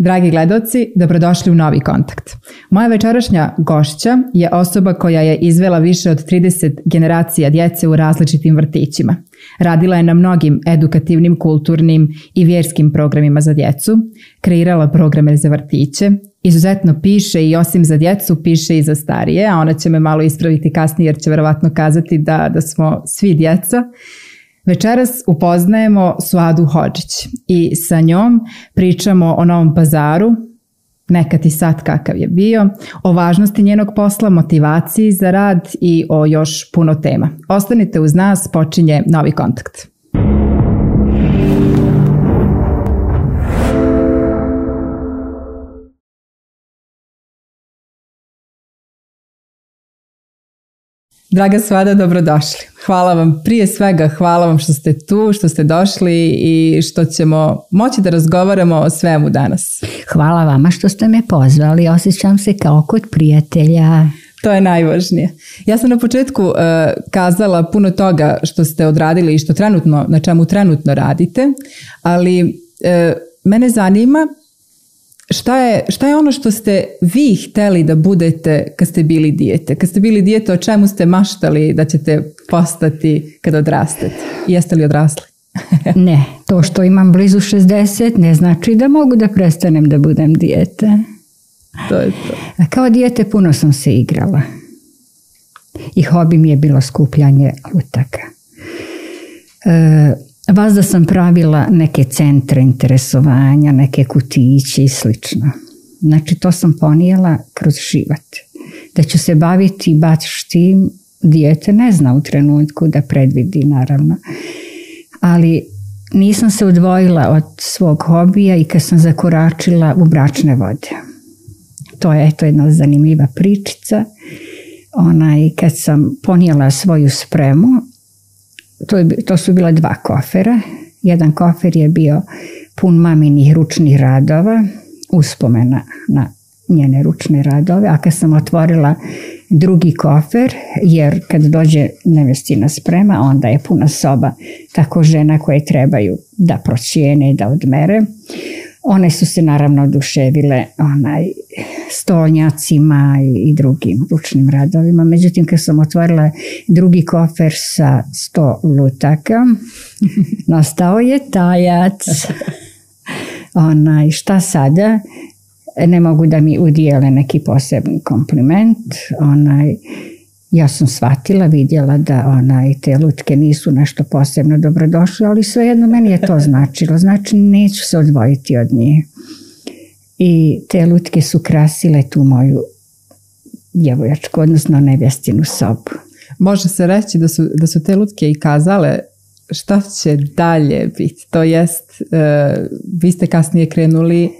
Dragi gledoci, dobrodošli u novi kontakt. Moja večerašnja gošća je osoba koja je izvela više od 30 generacija djece u različitim vrtićima. Radila je na mnogim edukativnim, kulturnim i vjerskim programima za djecu, kreirala programe za vrtiće, izuzetno piše i osim za djecu piše i za starije, a ona će me malo ispraviti kasnije jer će verovatno kazati da, da smo svi djeca. Večeras upoznajemo Suadu Hođić i sa njom pričamo o Novom pazaru, nekad i sad kakav je bio, o važnosti njenog posla, motivaciji za rad i o još puno tema. Ostanite uz nas, počinje novi kontakt. Draga Svada, dobrodošli. Hvala vam prije svega, hvala vam što ste tu, što ste došli i što ćemo moći da razgovaramo o svemu danas. Hvala vama što ste me pozvali, osjećam se kao kod prijatelja. To je najvažnije. Ja sam na početku uh, kazala puno toga što ste odradili i što trenutno, na čemu trenutno radite, ali uh, mene zanima Šta je, šta je ono što ste vi hteli da budete kad ste bili dijete? Kad ste bili dijete, o čemu ste maštali da ćete postati kad odrastete? Jeste li odrasli? ne, to što imam blizu 60 ne znači da mogu da prestanem da budem dijete. To je to. A kao dijete puno sam se igrala. I hobi mi je bilo skupljanje lutaka. E, Vas da sam pravila neke centre interesovanja, neke kutiće i slično. Znači to sam ponijela kroz život. Da ću se baviti baš tim, dijete ne zna u trenutku da predvidi naravno. Ali nisam se odvojila od svog hobija i kad sam zakoračila u bračne vode. To je eto jedna zanimljiva pričica. Onaj, kad sam ponijela svoju spremu, to, je, to su bila dva kofera. Jedan kofer je bio pun maminih ručnih radova, uspomena na njene ručne radove, a kad sam otvorila drugi kofer, jer kad dođe nevestina sprema, onda je puna soba tako žena koje trebaju da procijene i da odmere. One su se naravno oduševile onaj, stolnjacima i, drugim ručnim radovima. Međutim, kad sam otvorila drugi kofer sa sto lutaka, nastao je tajac. Onaj, šta sada? Ne mogu da mi udijele neki posebni kompliment. Onaj, ja sam shvatila, vidjela da onaj, te lutke nisu nešto posebno dobrodošle, ali svejedno meni je to značilo. Znači neću se odvojiti od njih. I te lutke su krasile tu moju djevojačku, odnosno nevjestinu sobu. Može se reći da su, da su te lutke i kazale šta će dalje biti. To jest, uh, vi ste kasnije krenuli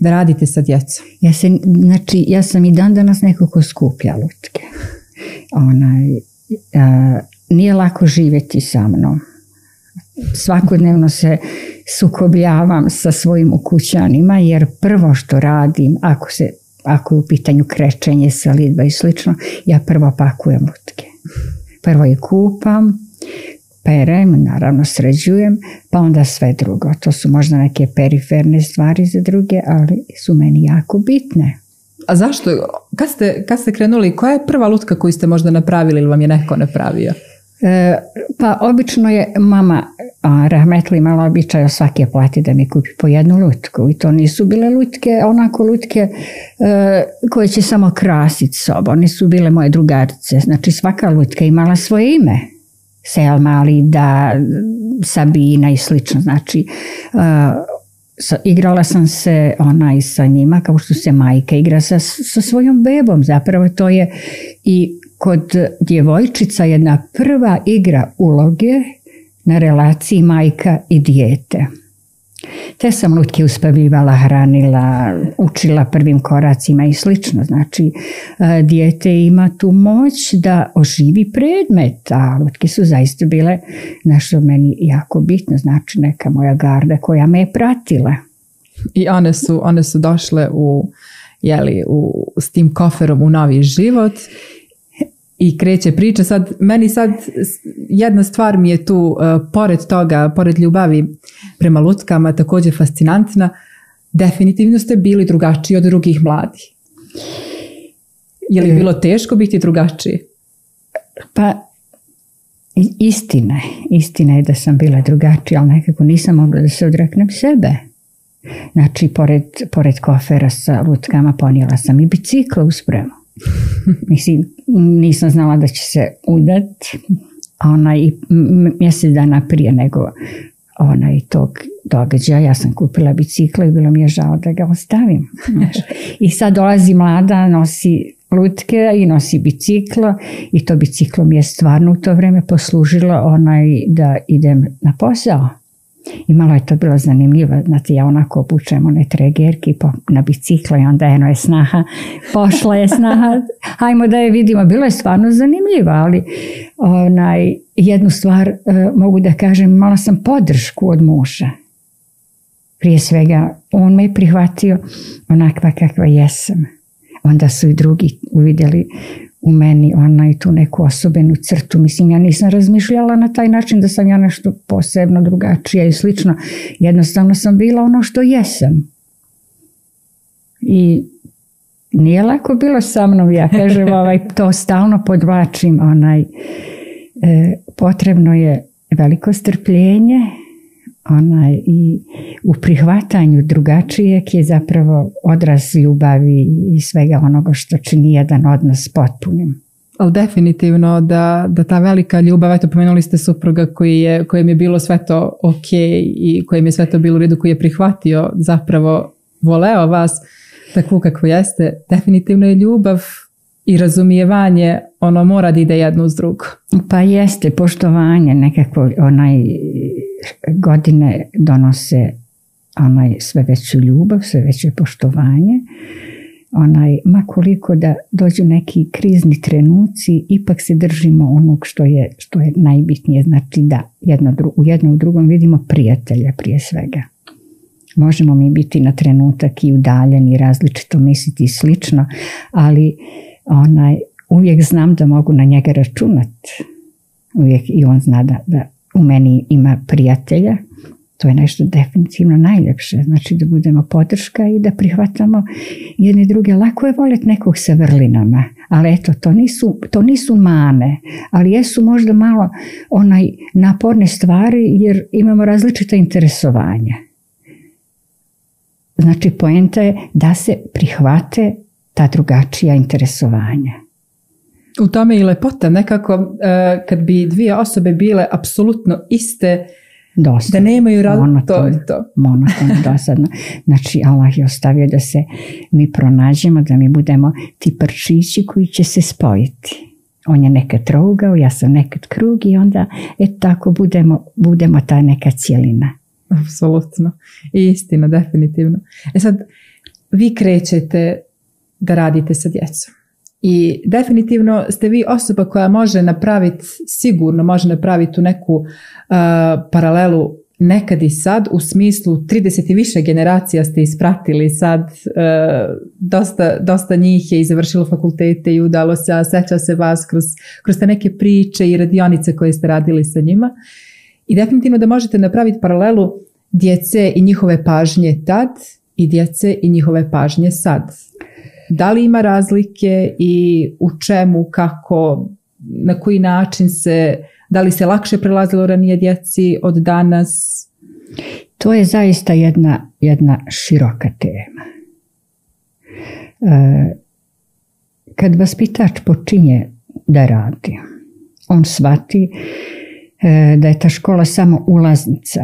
da radite sa djecom. Ja, se, znači, ja sam i dan danas neko ko skuplja lutke onaj, nije lako živjeti sa mnom. Svakodnevno se sukobljavam sa svojim ukućanima jer prvo što radim, ako, se, ako je u pitanju krečenje, salidba i slično, ja prvo pakujem lutke. Prvo je kupam, perem, naravno sređujem, pa onda sve drugo. To su možda neke periferne stvari za druge, ali su meni jako bitne. A zašto? Kad ste, kad ste krenuli, koja je prva lutka koju ste možda napravili ili vam je neko napravio? E, pa obično je mama a, Rahmetli imala običaj svake plati da mi kupi po jednu lutku i to nisu bile lutke, onako lutke e, koje će samo krasiti sobu, one su bile moje drugarice, znači svaka lutka imala svoje ime. Selma, Alida, Sabina i slično, znači e, igrala sam se onaj sa njima kao što se majka igra sa, sa svojom bebom. Zapravo to je i kod djevojčica jedna prva igra uloge na relaciji majka i dijete te sam lutke uspavljivala, hranila, učila prvim koracima i slično. Znači, e, dijete ima tu moć da oživi predmet, a lutke su zaista bile nešto meni jako bitno, znači neka moja garda koja me je pratila. I one su, one su došle u, jeli, u, s tim koferom u novi život i kreće priča. Sad, meni sad jedna stvar mi je tu, uh, pored toga, pored ljubavi prema lutkama, također fascinantna. definitivno ste bili drugačiji od drugih mladih. Je li bilo teško biti drugačiji? Pa istina je, istina je da sam bila drugačija, ali nekako nisam mogla da se odreknem sebe. Znači, pored, pored kofera sa lutkama ponijela sam i bicikla u spremu. Mislim, nisam znala da će se udat onaj mjesec dana prije nego onaj tog događaja. Ja sam kupila bicikla i bilo mi je žao da ga ostavim. I sad dolazi mlada, nosi lutke i nosi biciklo i to biciklo mi je stvarno u to vrijeme poslužilo onaj da idem na posao. I malo je to bilo zanimljivo, znate, ja onako obučem one tregerki na biciklo i onda eno je snaha, pošla je snaha, hajmo da je vidimo. Bilo je stvarno zanimljivo, ali onaj, jednu stvar e, mogu da kažem, imala sam podršku od muža. Prije svega, on me je prihvatio onakva kakva jesam onda su i drugi uvidjeli u meni onaj tu neku osobenu crtu. Mislim, ja nisam razmišljala na taj način da sam ja nešto posebno drugačija i slično. Jednostavno sam bila ono što jesam. I nije lako bilo sa mnom, ja kažem, ovaj, to stalno podvlačim, onaj, e, potrebno je veliko strpljenje, onaj, i u prihvatanju drugačijeg je zapravo odraz ljubavi i svega onoga što čini jedan odnos potpunim. Ali definitivno da, da ta velika ljubav, eto pomenuli ste supruga koji je, kojem je bilo sve to ok i kojem je sve to bilo u redu, koji je prihvatio zapravo voleo vas takvu kako jeste, definitivno je ljubav i razumijevanje ono mora da ide jedno uz drugo. Pa jeste, poštovanje nekako onaj godine donose onaj sve veću ljubav, sve veće poštovanje. Onaj, ma koliko da dođu neki krizni trenuci, ipak se držimo onog što je, što je najbitnije. Znači da jedno, u jednom drugom vidimo prijatelja prije svega. Možemo mi biti na trenutak i udaljeni, različito misliti i slično, ali onaj, uvijek znam da mogu na njega računati. Uvijek i on zna da, da u meni ima prijatelja. To je nešto definitivno najljepše. Znači da budemo podrška i da prihvatamo jedne druge. Lako je voljeti nekog sa vrlinama. Ali eto, to nisu, to nisu mane. Ali jesu možda malo onaj naporne stvari jer imamo različita interesovanja. Znači poenta je da se prihvate ta drugačija interesovanja. U tome i lepota nekako e, kad bi dvije osobe bile apsolutno iste Dosta. Da nemaju rad... To je to. Monotono, dosadno. Znači, Allah je ostavio da se mi pronađemo, da mi budemo ti prčići koji će se spojiti. On je nekad trougao, ja sam nekad krug i onda et tako budemo, budemo ta neka cijelina. Apsolutno. I istina, definitivno. E sad, vi krećete da radite sa djecom. I definitivno ste vi osoba koja može napraviti, sigurno može napraviti tu neku uh, paralelu nekad i sad u smislu 30 i više generacija ste ispratili sad uh, dosta, dosta njih je i završilo fakultete i udalo se, a seća se vas kroz, kroz te neke priče i radionice koje ste radili sa njima. I definitivno da možete napraviti paralelu djece i njihove pažnje tad i djece i njihove pažnje sad da li ima razlike i u čemu, kako, na koji način se, da li se lakše prelazilo ranije djeci od danas? To je zaista jedna, jedna široka tema. E, kad vaspitač počinje da radi, on shvati e, da je ta škola samo ulaznica,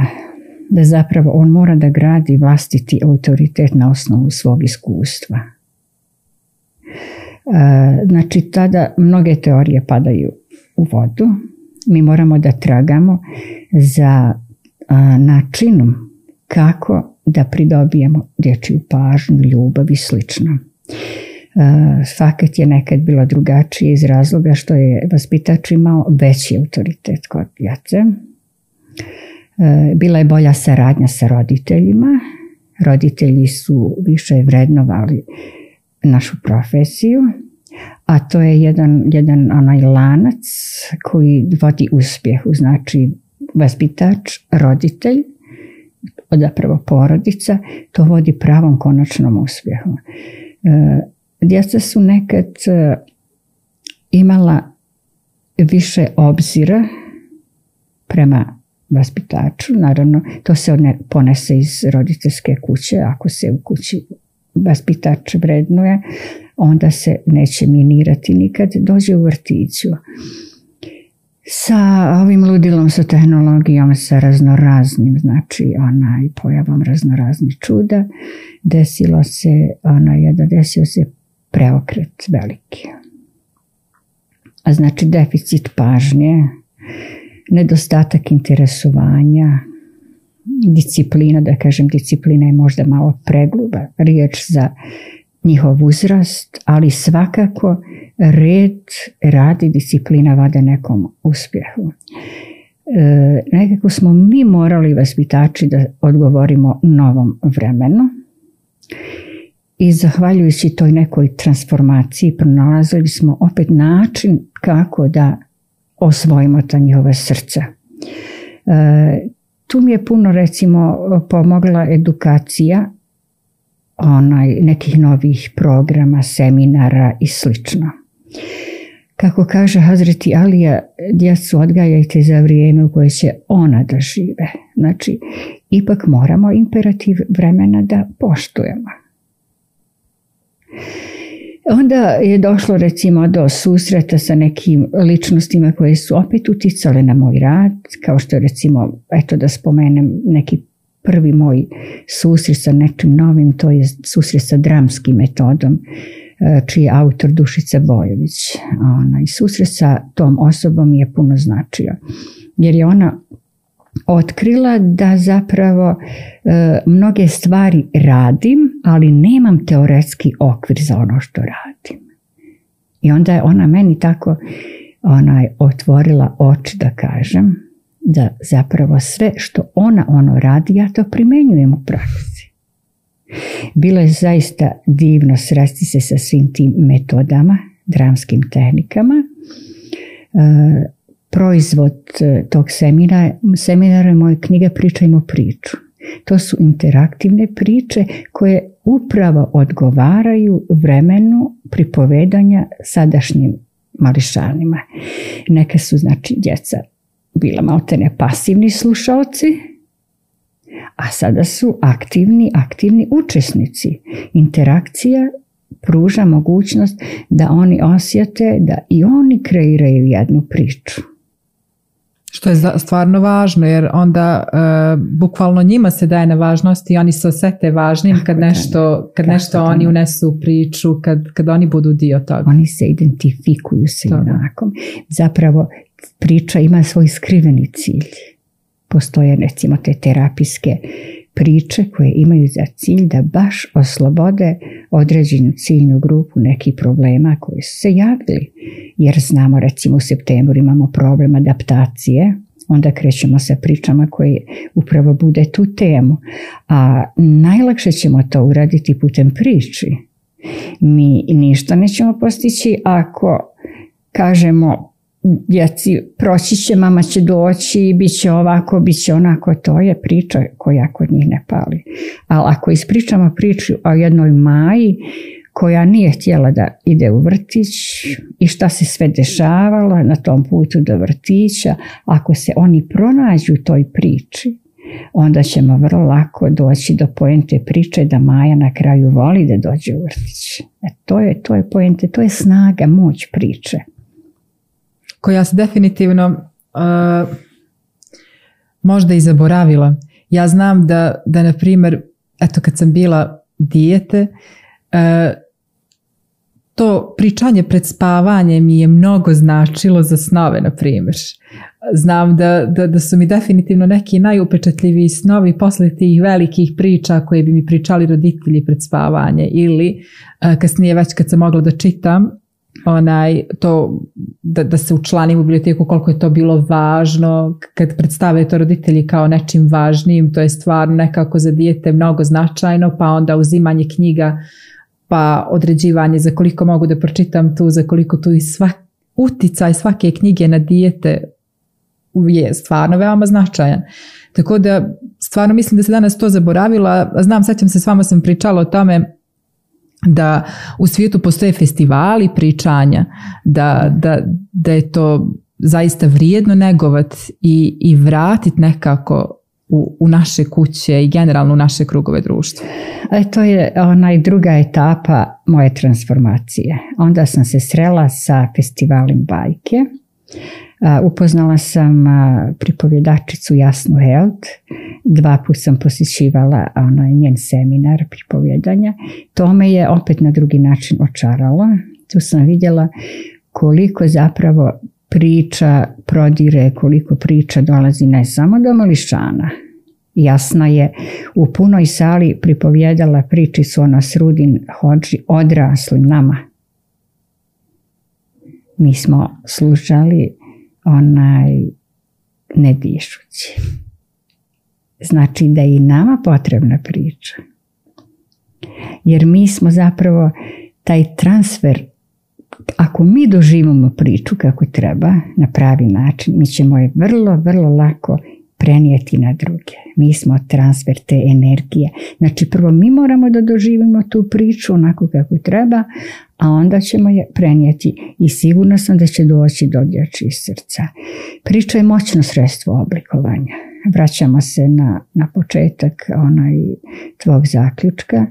da zapravo on mora da gradi vlastiti autoritet na osnovu svog iskustva znači tada mnoge teorije padaju u vodu. Mi moramo da tragamo za načinom kako da pridobijemo dječju pažnju, ljubav i slično. E, fakat je nekad bilo drugačije iz razloga što je vaspitač imao veći autoritet kod djece. E, bila je bolja saradnja sa roditeljima. Roditelji su više vrednovali našu profesiju, a to je jedan, jedan onaj lanac koji vodi uspjehu, znači vaspitač, roditelj, odapravo porodica, to vodi pravom konačnom uspjehu. E, djeca su nekad e, imala više obzira prema vaspitaču. Naravno, to se ponese iz roditeljske kuće. Ako se u kući vaspitač vrednuje, onda se neće minirati nikad dođe u vrtiću. Sa ovim ludilom, sa tehnologijom, sa raznoraznim, znači onaj pojavom raznoraznih čuda, desilo se, ona jedan desio se preokret veliki. A znači deficit pažnje, nedostatak interesovanja, disciplina, da kažem disciplina je možda malo pregluba riječ za njihov uzrast, ali svakako red radi disciplina vade nekom uspjehu. E, nekako smo mi morali vaspitači da odgovorimo novom vremenu i zahvaljujući toj nekoj transformaciji pronalazili smo opet način kako da osvojimo ta njihova srca. E, tu mi je puno recimo pomogla edukacija onaj, nekih novih programa, seminara i slično. Kako kaže Hazreti Alija, djecu odgajajte za vrijeme u koje će ona da žive. Znači, ipak moramo imperativ vremena da poštujemo. Onda je došlo recimo do susreta sa nekim ličnostima koje su opet uticale na moj rad, kao što je recimo, eto da spomenem neki prvi moj susret sa nečim novim, to je susret sa dramskim metodom, e, čiji je autor Dušica Bojević. Ona, I susret sa tom osobom je puno značio. Jer je ona otkrila da zapravo e, mnoge stvari radim, ali nemam teoretski okvir za ono što radim. I onda je ona meni tako onaj, otvorila oči da kažem da zapravo sve što ona ono radi, ja to primenjujem u praksi. Bilo je zaista divno sresti se sa svim tim metodama, dramskim tehnikama. E, proizvod e, tog seminara, seminara je moja knjiga Pričajmo priču. To su interaktivne priče koje upravo odgovaraju vremenu pripovedanja sadašnjim mališanima. Neka su znači djeca bila maltene pasivni slušalci, a sada su aktivni, aktivni učesnici. Interakcija pruža mogućnost da oni osjete da i oni kreiraju jednu priču. Što je stvarno važno jer onda e, bukvalno njima se daje na važnosti i oni se osjete važnim kad nešto, kad nešto oni unesu u priču, kad, kad oni budu dio toga. Oni se identifikuju se junakom. Zapravo priča ima svoj skriveni cilj. Postoje recimo te terapijske priče koje imaju za cilj da baš oslobode određenu ciljnu grupu nekih problema koji su se javili. Jer znamo recimo u septembru imamo problem adaptacije, onda krećemo sa pričama koje upravo bude tu temu. A najlakše ćemo to uraditi putem priči. Mi ništa nećemo postići ako kažemo djeci proći će, mama će doći, bit će ovako, bit će onako, to je priča koja kod njih ne pali. Ali ako ispričamo priču o jednoj maji koja nije htjela da ide u vrtić i šta se sve dešavalo na tom putu do vrtića, ako se oni pronađu u toj priči, onda ćemo vrlo lako doći do poente priče da Maja na kraju voli da dođe u vrtić. E, to je, to je poente, to je snaga, moć priče koja se definitivno uh, možda i zaboravila. Ja znam da, da na primjer, eto kad sam bila dijete, uh, to pričanje pred spavanjem mi je mnogo značilo za snove, na primjer. Znam da, da, da su mi definitivno neki najupečatljiviji snovi posle tih velikih priča koje bi mi pričali roditelji pred spavanje ili uh, kasnije već kad sam mogla da čitam, onaj, to, da, da se učlanim u biblioteku koliko je to bilo važno kad predstave to roditelji kao nečim važnijim to je stvarno nekako za dijete mnogo značajno pa onda uzimanje knjiga pa određivanje za koliko mogu da pročitam tu za koliko tu i sva, uticaj svake knjige na dijete je stvarno veoma značajan tako da stvarno mislim da se danas to zaboravila. Znam, sećam se, s vama sam pričala o tome da u svijetu postoje festivali pričanja, da, da, da je to zaista vrijedno negovat i, i vratit nekako u, u naše kuće i generalno u naše krugove društva. E, to je onaj druga etapa moje transformacije. Onda sam se srela sa festivalom bajke. Upoznala sam pripovjedačicu Jasnu Held. Dva put sam posjećivala onaj njen seminar pripovjedanja. To me je opet na drugi način očaralo. Tu sam vidjela koliko zapravo priča prodire, koliko priča dolazi ne samo do mališana. Jasna je, u punoj sali pripovjedala priči su ona srudin hođi odraslim nama. Mi smo slušali onaj ne dišući. Znači da je i nama potrebna priča. Jer mi smo zapravo taj transfer ako mi doživimo priču kako treba na pravi način, mi ćemo je vrlo, vrlo lako prenijeti na druge. Mi smo transfer te energije. Znači prvo mi moramo da doživimo tu priču onako kako treba, a onda ćemo je prenijeti i sigurno sam da će doći do dječjih srca. Priča je moćno sredstvo oblikovanja. Vraćamo se na, na početak onaj tvog zaključka.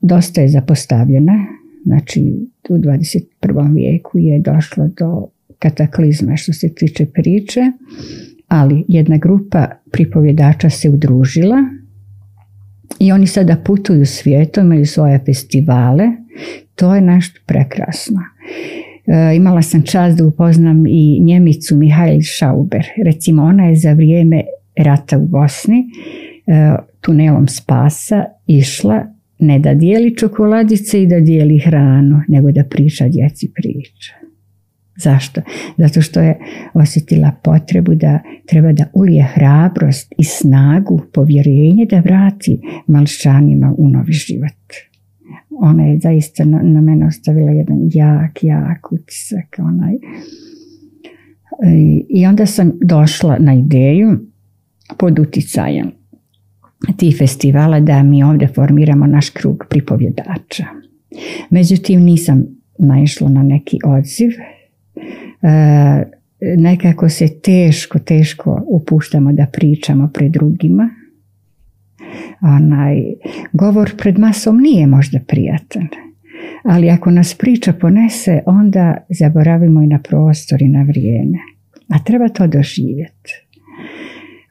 dosta je zapostavljena, znači u 21. vijeku je došlo do kataklizma što se tiče priče, ali jedna grupa pripovjedača se udružila i oni sada putuju svijetom, imaju svoje festivale, to je nešto prekrasno. E, imala sam čast da upoznam i Njemicu Mihajl Šauber. Recimo, ona je za vrijeme rata u Bosni e, tunelom spasa išla ne da dijeli čokoladice i da dijeli hranu, nego da priča djeci priča. Zašto? Zato što je osjetila potrebu da treba da ulije hrabrost i snagu, povjerenje da vrati malšanima u novi život. Ona je zaista na, mene ostavila jedan jak, jak utisak. Onaj. I, I onda sam došla na ideju pod uticajem tih festivala da mi ovdje formiramo naš krug pripovjedača. Međutim, nisam naišla na neki odziv. E, nekako se teško, teško upuštamo da pričamo pred drugima. Onaj, govor pred masom nije možda prijatan. Ali ako nas priča ponese, onda zaboravimo i na prostor i na vrijeme. A treba to doživjeti.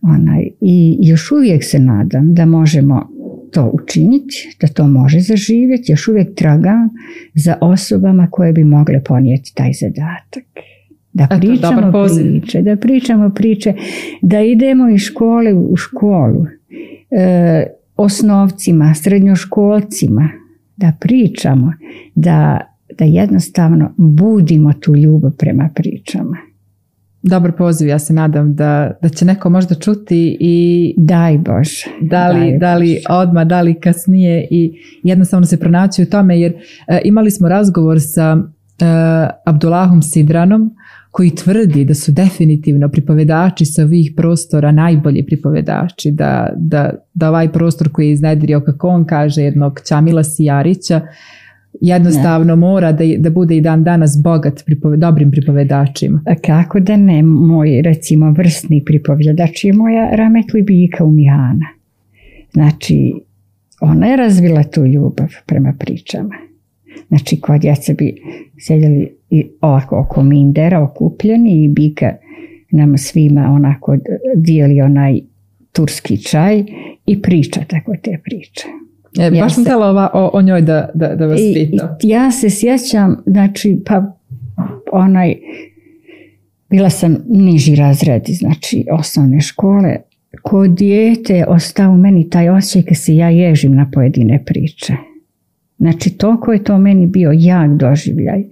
Onaj, I još uvijek se nadam da možemo to učiniti, da to može zaživjeti, još uvijek tragam za osobama koje bi mogle ponijeti taj zadatak. Da pričamo priče, da pričamo priče, da idemo iz škole u školu, e, osnovcima, srednjoškolcima, da pričamo, da, da jednostavno budimo tu ljubav prema pričama dobar poziv, ja se nadam da, da će neko možda čuti i daj Bože. Da li, da li odmah, da li kasnije i jednostavno se pronaći u tome jer e, imali smo razgovor sa e, Abdullahom Sidranom koji tvrdi da su definitivno pripovedači sa ovih prostora najbolji pripovedači, da, da, da ovaj prostor koji je iznedrio, kako on kaže, jednog Ćamila Sijarića, jednostavno mora da, da bude i dan danas bogat pripove, dobrim pripovedačima. A kako da ne, moj recimo vrstni pripovjedač je moja Rametli Bika Umihana. Znači, ona je razvila tu ljubav prema pričama. Znači, kod djeca bi sjedili i ovako oko mindera okupljeni i Bika nam svima onako dijeli onaj turski čaj i priča tako te priče. E, baš sam htjela o, o njoj da, da, da vas pitam. Ja se sjećam, znači, pa onaj, bila sam niži razredi, znači osnovne škole, ko dijete je ostao meni taj osjećaj kad se ja ježim na pojedine priče. Znači, toliko je to meni bio jak doživljaj.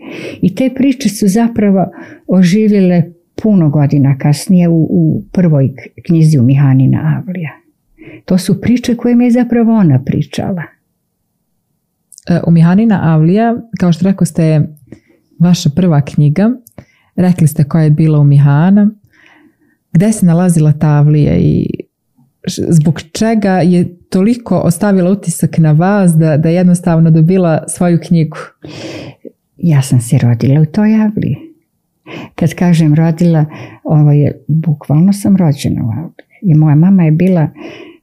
I te priče su zapravo oživjele puno godina kasnije u, u prvoj knjizi u Mihanina Avlija. To su priče koje mi je zapravo ona pričala. E, u Mihanina Avlija, kao što rekao ste, vaša prva knjiga, rekli ste koja je bila u Mihana, gdje se nalazila ta Avlija i zbog čega je toliko ostavila utisak na vas da, da je jednostavno dobila svoju knjigu? Ja sam se rodila u toj Avliji. Kad kažem rodila, ovo je, bukvalno sam rođena u Avliji. I moja mama je bila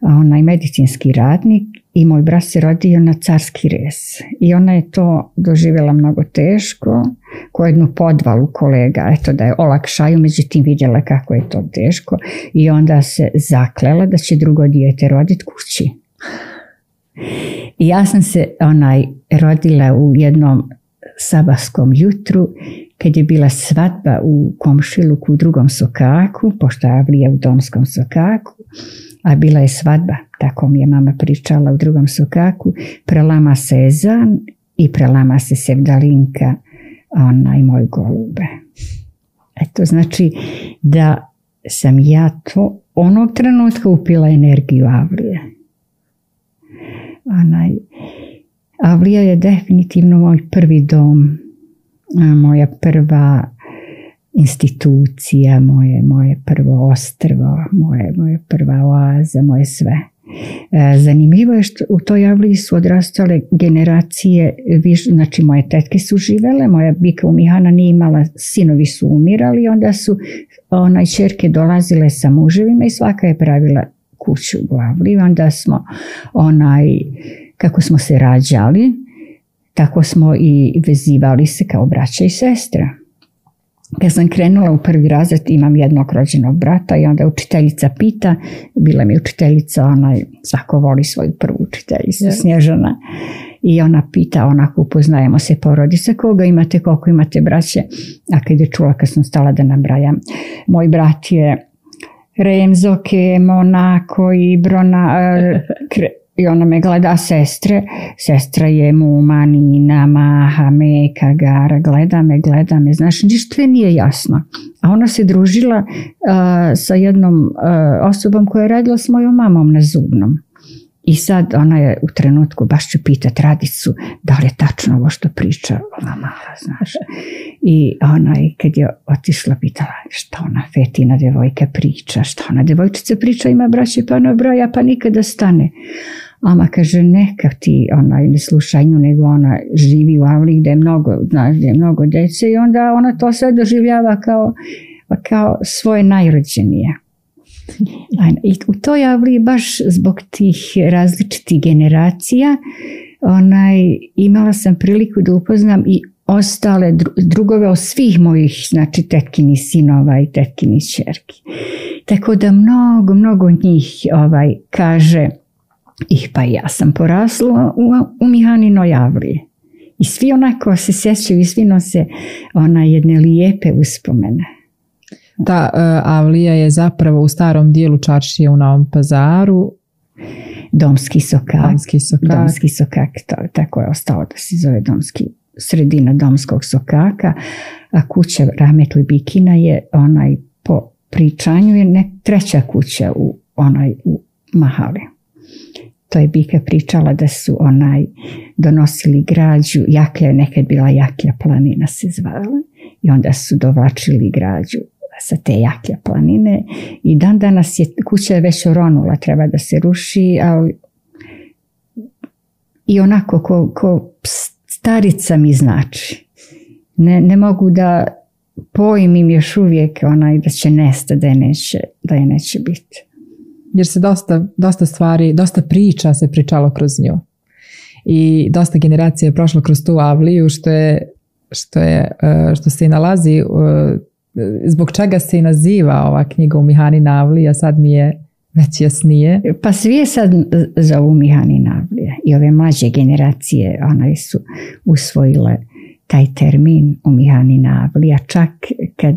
onaj medicinski radnik i moj brat se rodio na carski res. I ona je to doživjela mnogo teško, ko jednu podvalu kolega, eto da je olakšaju, međutim vidjela kako je to teško i onda se zaklela da će drugo dijete roditi kući. I ja sam se onaj rodila u jednom sabaskom jutru kad je bila svadba u komšiluku u drugom sokaku, pošto je u domskom sokaku a bila je svadba, tako mi je mama pričala u drugom sokaku, prelama se Ezan i prelama se Sevdalinka, ona i moj golube. Eto, znači da sam ja to onog trenutka upila energiju Avlije. Onaj, Avlija je definitivno moj prvi dom, moja prva institucija, moje, moje prvo ostrvo, moje, moje prva oaza, moje sve. E, zanimljivo je što u toj javliji su odrastale generacije, znači moje tetke su živele, moja bika u Mihana nije imala, sinovi su umirali, onda su onaj čerke dolazile sa muževima i svaka je pravila kuću u Avliji, onda smo onaj, kako smo se rađali, tako smo i vezivali se kao braća i sestra. Kad sam krenula u prvi razred imam jednog rođenog brata i onda učiteljica pita, bila mi učiteljica, ona svako voli svoju prvu učiteljicu, Snježana. I ona pita, onako upoznajemo se porodice, koga imate, koliko imate braće. A kad je čula, kad sam stala da nabrajam, moj brat je Remzo, Monako i Brona, I ona me gleda sestre, sestra je Muma, Nina, Maha, Meka, Gara, gleda me, gleda me, znaš, ništa nije jasno. A ona se družila sa jednom osobom koja je radila s mojom mamom na zubnom. I sad ona je u trenutku, baš ću pitati radicu, da li je tačno ovo što priča ova mala, znaš. I ona je, kad je otišla, pitala šta ona fetina devojka priča, šta ona devojčica priča, ima braće pa ona broja, pa nikada stane. Ama kaže, neka ti onaj, ne slušaj nju, nego ona živi u Avli gdje je mnogo, znaš, gdje je mnogo djece i onda ona to sve doživljava kao, kao svoje najrođenije. I u toj Avli baš zbog tih različitih generacija onaj, imala sam priliku da upoznam i ostale drugove od svih mojih znači tetkini sinova i tetkini čerki. Tako da mnogo, mnogo njih ovaj, kaže ih pa ja sam porasla u, u Mihaninoj Avliji. I svi onako se sjećaju i svi nose ona jedne lijepe uspomene. Ta uh, Avlija je zapravo u starom dijelu Čaršije u Novom pazaru. Domski sokak. Domski sokak. Domski sokak, to, tako je ostalo da se zove domski sredina domskog sokaka, a kuća Rahmetli Bikina je onaj po pričanju je ne, treća kuća u onaj u Mahali to je Bika pričala da su onaj donosili građu, Jaklja je nekad bila Jaklja planina se zvala i onda su dovlačili građu sa te Jaklja planine i dan danas je kuća je već oronula, treba da se ruši, ali i onako ko, ko starica mi znači. Ne, ne mogu da pojmim još uvijek onaj da će nestati, da je neće, da je neće biti jer se dosta, dosta stvari, dosta priča se pričalo kroz nju. I dosta generacija je prošlo kroz tu avliju što je što, je, e, što se i nalazi e, zbog čega se i naziva ova knjiga u Mihani Navlija, sad mi je već jasnije. Pa svi je sad zovu Mihani Navlija i ove mlađe generacije one su usvojile taj termin u Mihani Navlija, čak kad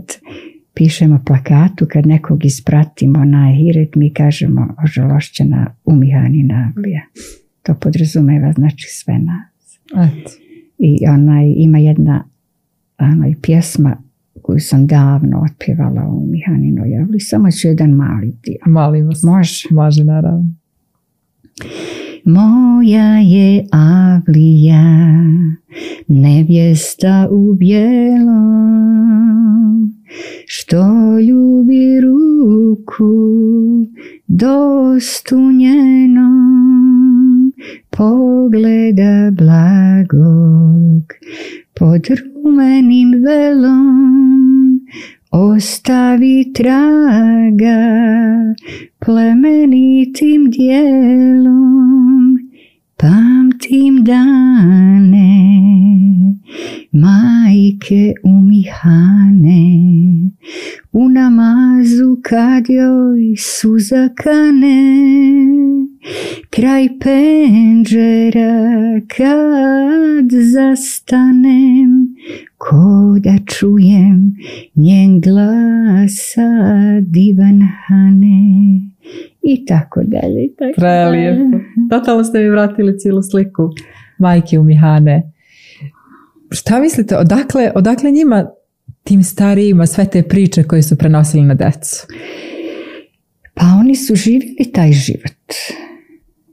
pišemo plakatu kad nekog ispratimo na hiret, mi kažemo ožalošćena umihani navlija. To podrazumeva znači sve nas. I onaj, ima jedna onaj, pjesma koju sam davno otpjevala u Mihaninoj javli, samo ću jedan mali dio. Molim vas. Može? Može, naravno. Moja je Avlija, nevjesta u bijelom, što ljubi ruku pogleda blagog pod rumenim velom ostavi traga plemenitim dijelom pamtim dane majke umihane u namazu kad joj suza kane kraj penđera kad zastanem ko da čujem njen glasa divan hane i tako dalje. Tako Prelijepo. Totalno ste mi vratili cijelu sliku majke u Mihane. Šta mislite, odakle, odakle njima tim starijima sve te priče koje su prenosili na decu? Pa oni su živjeli taj život.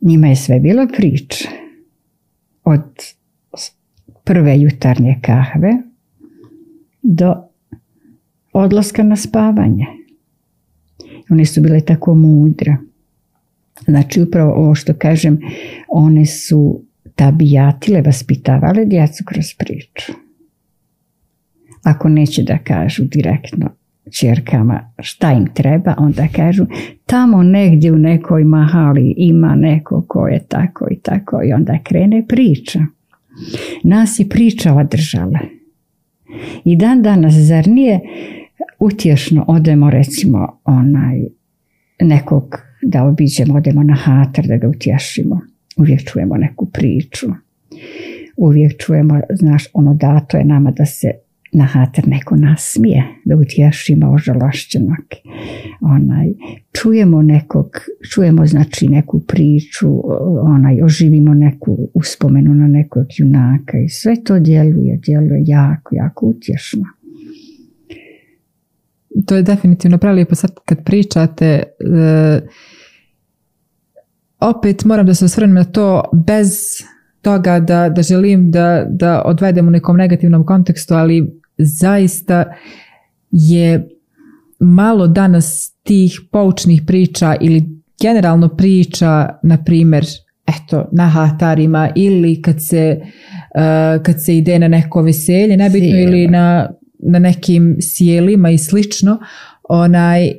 Njima je sve bila priča. Od prve jutarnje kahve do odlaska na spavanje. One su bile tako mudre. Znači upravo ovo što kažem, one su tabijatile, vaspitavale djecu kroz priču. Ako neće da kažu direktno čerkama šta im treba, onda kažu tamo negdje u nekoj mahali ima neko ko je tako i tako i onda krene priča. Nas je priča održala. I dan danas, zar nije utješno odemo recimo onaj nekog da obiđemo, odemo na hatar da ga utješimo. Uvijek čujemo neku priču. Uvijek čujemo, znaš, ono dato je nama da se na hatar neko nasmije, da utješimo ožalošćenog. Onaj, čujemo nekog, čujemo znači neku priču, onaj, oživimo neku uspomenu na nekog junaka i sve to djeluje, djeluje jako, jako utješno. To je definitivno prelijepo sad kad pričate e, opet moram da se osvrnem na to bez toga da, da želim da, da odvedem u nekom negativnom kontekstu, ali zaista je malo danas tih poučnih priča ili generalno priča, na primjer, eto, na hatarima ili kad se, uh, kad se ide na neko veselje, nebitno ili na, na nekim sjelima i slično, onaj,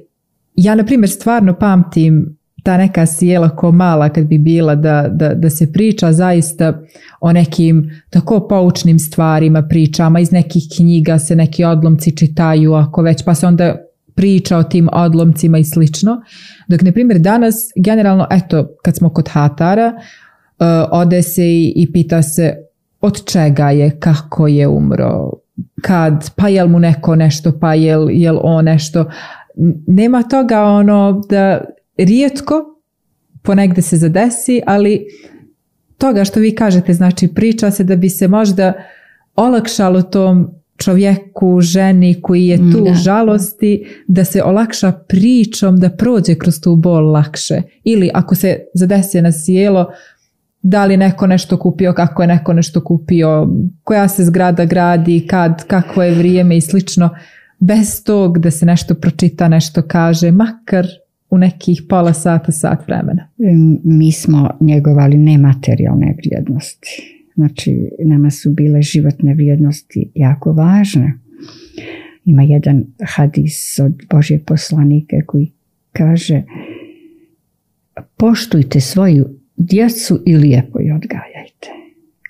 ja na primjer stvarno pamtim ta neka sjela ko mala kad bi bila da, da, da se priča zaista o nekim tako poučnim stvarima, pričama, iz nekih knjiga se neki odlomci čitaju ako već, pa se onda priča o tim odlomcima i slično. Dok, na primjer, danas generalno, eto, kad smo kod hatara, uh, ode se i, i pita se od čega je, kako je umro, kad, pa jel mu neko nešto, pa jel, jel on nešto. Nema toga ono da rijetko ponegde se zadesi, ali toga što vi kažete, znači priča se da bi se možda olakšalo tom čovjeku, ženi koji je tu da. žalosti, da se olakša pričom, da prođe kroz tu bol lakše. Ili ako se zadesi na sjelo, da li neko nešto kupio, kako je neko nešto kupio, koja se zgrada gradi, kad, kakvo je vrijeme i slično. Bez tog da se nešto pročita, nešto kaže, makar u nekih pola sata, sat vremena? Mi smo njegovali nematerijalne vrijednosti. Znači, nama su bile životne vrijednosti jako važne. Ima jedan hadis od Božjeg poslanika koji kaže poštujte svoju djecu i lijepo je odgajajte.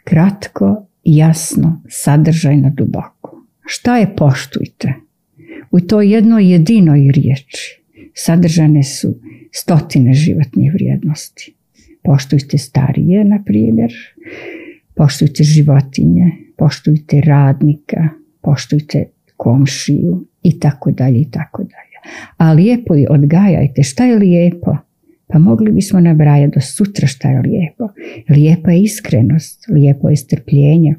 Kratko, jasno, sadržajno, duboko. Šta je poštujte? U toj jednoj jedinoj riječi sadržane su stotine životnih vrijednosti. Poštujte starije, na primjer, poštujte životinje, poštujte radnika, poštujte komšiju i tako dalje i tako dalje. A lijepo je odgajajte. Šta je lijepo? Pa mogli bismo nabrajati do sutra šta je lijepo. Lijepa je iskrenost, lijepo je strpljenje,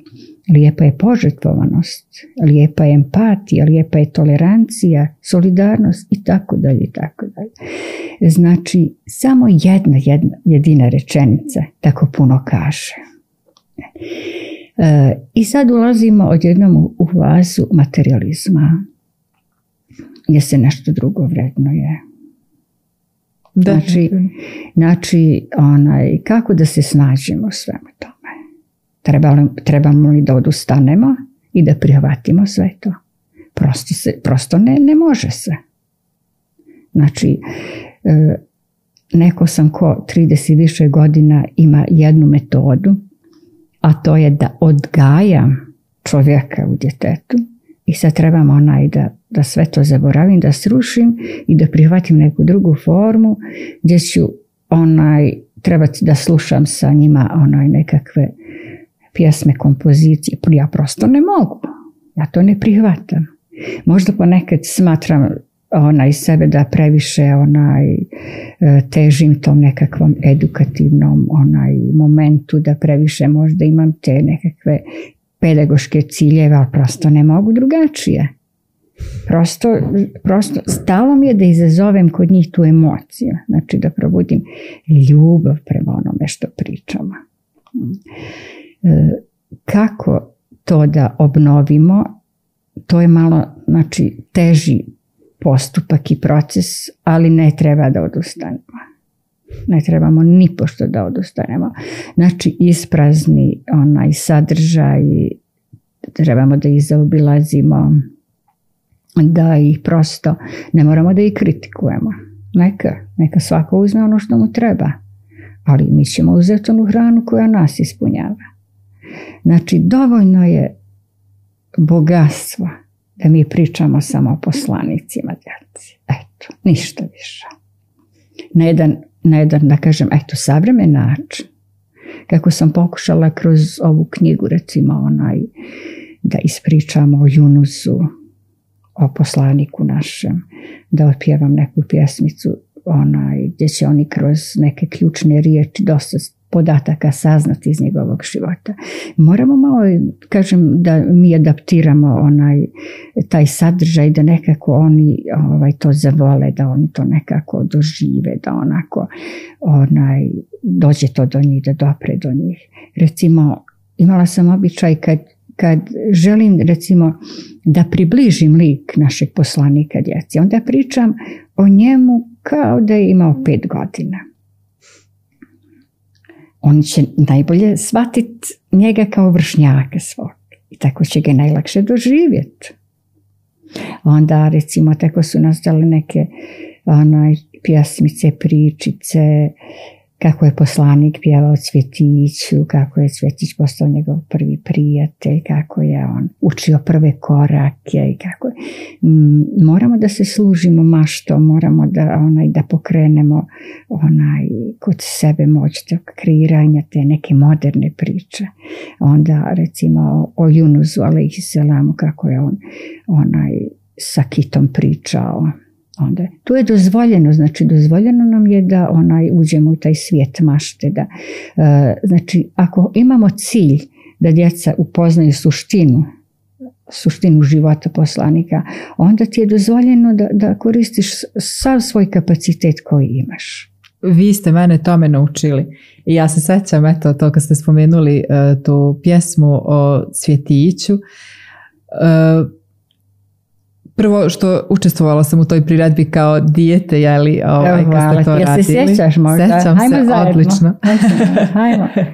Lijepa je požrtvovanost, lijepa je empatija, lijepa je tolerancija, solidarnost i tako dalje i tako dalje. Znači, samo jedna, jedna jedina rečenica tako puno kaže. E, I sad ulazimo odjednom u vazu materializma, gdje se nešto drugo vredno je. Znači, znači onaj, kako da se snađemo svemu tome? Trebamo, trebamo li da odustanemo i da prihvatimo sve to? Prosto, se, prosto ne, ne može se. Znači, e, neko sam ko 30 više godina ima jednu metodu, a to je da odgajam čovjeka u djetetu i sad trebam onaj da, da sve to zaboravim, da srušim i da prihvatim neku drugu formu gdje ću onaj trebati da slušam sa njima onaj nekakve pjesme, kompozicije. Ja prosto ne mogu. Ja to ne prihvatam. Možda ponekad smatram onaj sebe da previše onaj e, težim tom nekakvom edukativnom onaj momentu da previše možda imam te nekakve pedagoške ciljeve, ali prosto ne mogu drugačije. Prosto, prosto stalo mi je da izazovem kod njih tu emociju, znači da probudim ljubav prema onome što pričamo. E, kako to da obnovimo, to je malo znači, teži postupak i proces, ali ne treba da odustanemo. Ne trebamo ni pošto da odustanemo. Znači isprazni onaj sadržaj, trebamo da ih zaobilazimo, da ih prosto, ne moramo da ih kritikujemo. Neka, neka svako uzme ono što mu treba. Ali mi ćemo uzeti onu hranu koja nas ispunjava. Znači dovoljno je bogatstva da mi pričamo samo o poslanicima djeci. Eto, ništa više. Na jedan, na jedan, da kažem, eto, savremen način. Kako sam pokušala kroz ovu knjigu, recimo, onaj, da ispričamo o Junusu, o poslaniku našem, da otpjevam neku pjesmicu onaj, gdje će oni kroz neke ključne riječi dosta podataka saznati iz njegovog života. Moramo malo, kažem, da mi adaptiramo onaj, taj sadržaj, da nekako oni ovaj, to zavole, da oni to nekako dožive, da onako onaj, dođe to do njih, da dopre do njih. Recimo, imala sam običaj kad, kad želim recimo da približim lik našeg poslanika djeci, onda pričam o njemu kao da je imao pet godina on će najbolje shvatiti njega kao vršnjaka svog. I tako će ga najlakše doživjeti. Onda recimo tako su nastale neke onaj, pjesmice, pričice, kako je poslanik pjevao Cvjetiću, kako je Cvjetić postao njegov prvi prijatelj, kako je on učio prve korake i kako mm, moramo da se služimo maštom, moramo da onaj da pokrenemo onaj kod sebe moć tog kreiranja te neke moderne priče. Onda recimo o Junuzu selamu kako je on onaj sa kitom pričao onda tu je dozvoljeno, znači dozvoljeno nam je da onaj uđemo u taj svijet mašte, da e, znači ako imamo cilj da djeca upoznaju suštinu suštinu života poslanika, onda ti je dozvoljeno da, da koristiš sav svoj kapacitet koji imaš. Vi ste mene tome naučili. I ja se sećam eto to kad ste spomenuli uh, tu pjesmu o Cvjetiću uh, Prvo što učestvovala sam u toj priredbi kao dijete, jeli, ovaj, Evo, kad ste to radili. se sjećaš možda? Sjećam Hajmo se, zajedno. odlično. Hajmo.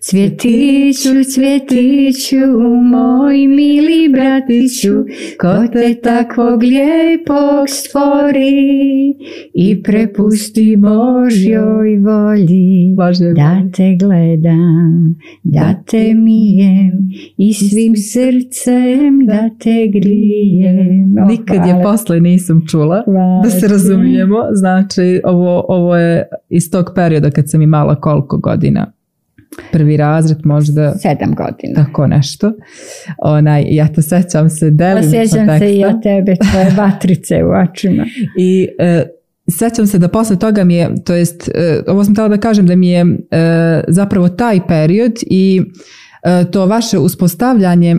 Cvjetiću, cvjetiću, moj mili bratiću, ko te takvog lijepog stvori i prepusti Božjoj volji. Da te gledam, da te mijem i svim srcem da te grijem. Nikad je posle nisam čula, da se razumijemo. Znači, ovo, ovo je iz tog perioda kad sam imala koliko godina? prvi razred možda? Sedam godina. Tako nešto. Onaj, ja to sećam se delim sjećam se i o tebe tvoje vatrice u očima. I e, sećam se da posle toga mi je to jest e, ovo sam htjela da kažem da mi je e, zapravo taj period i e, to vaše uspostavljanje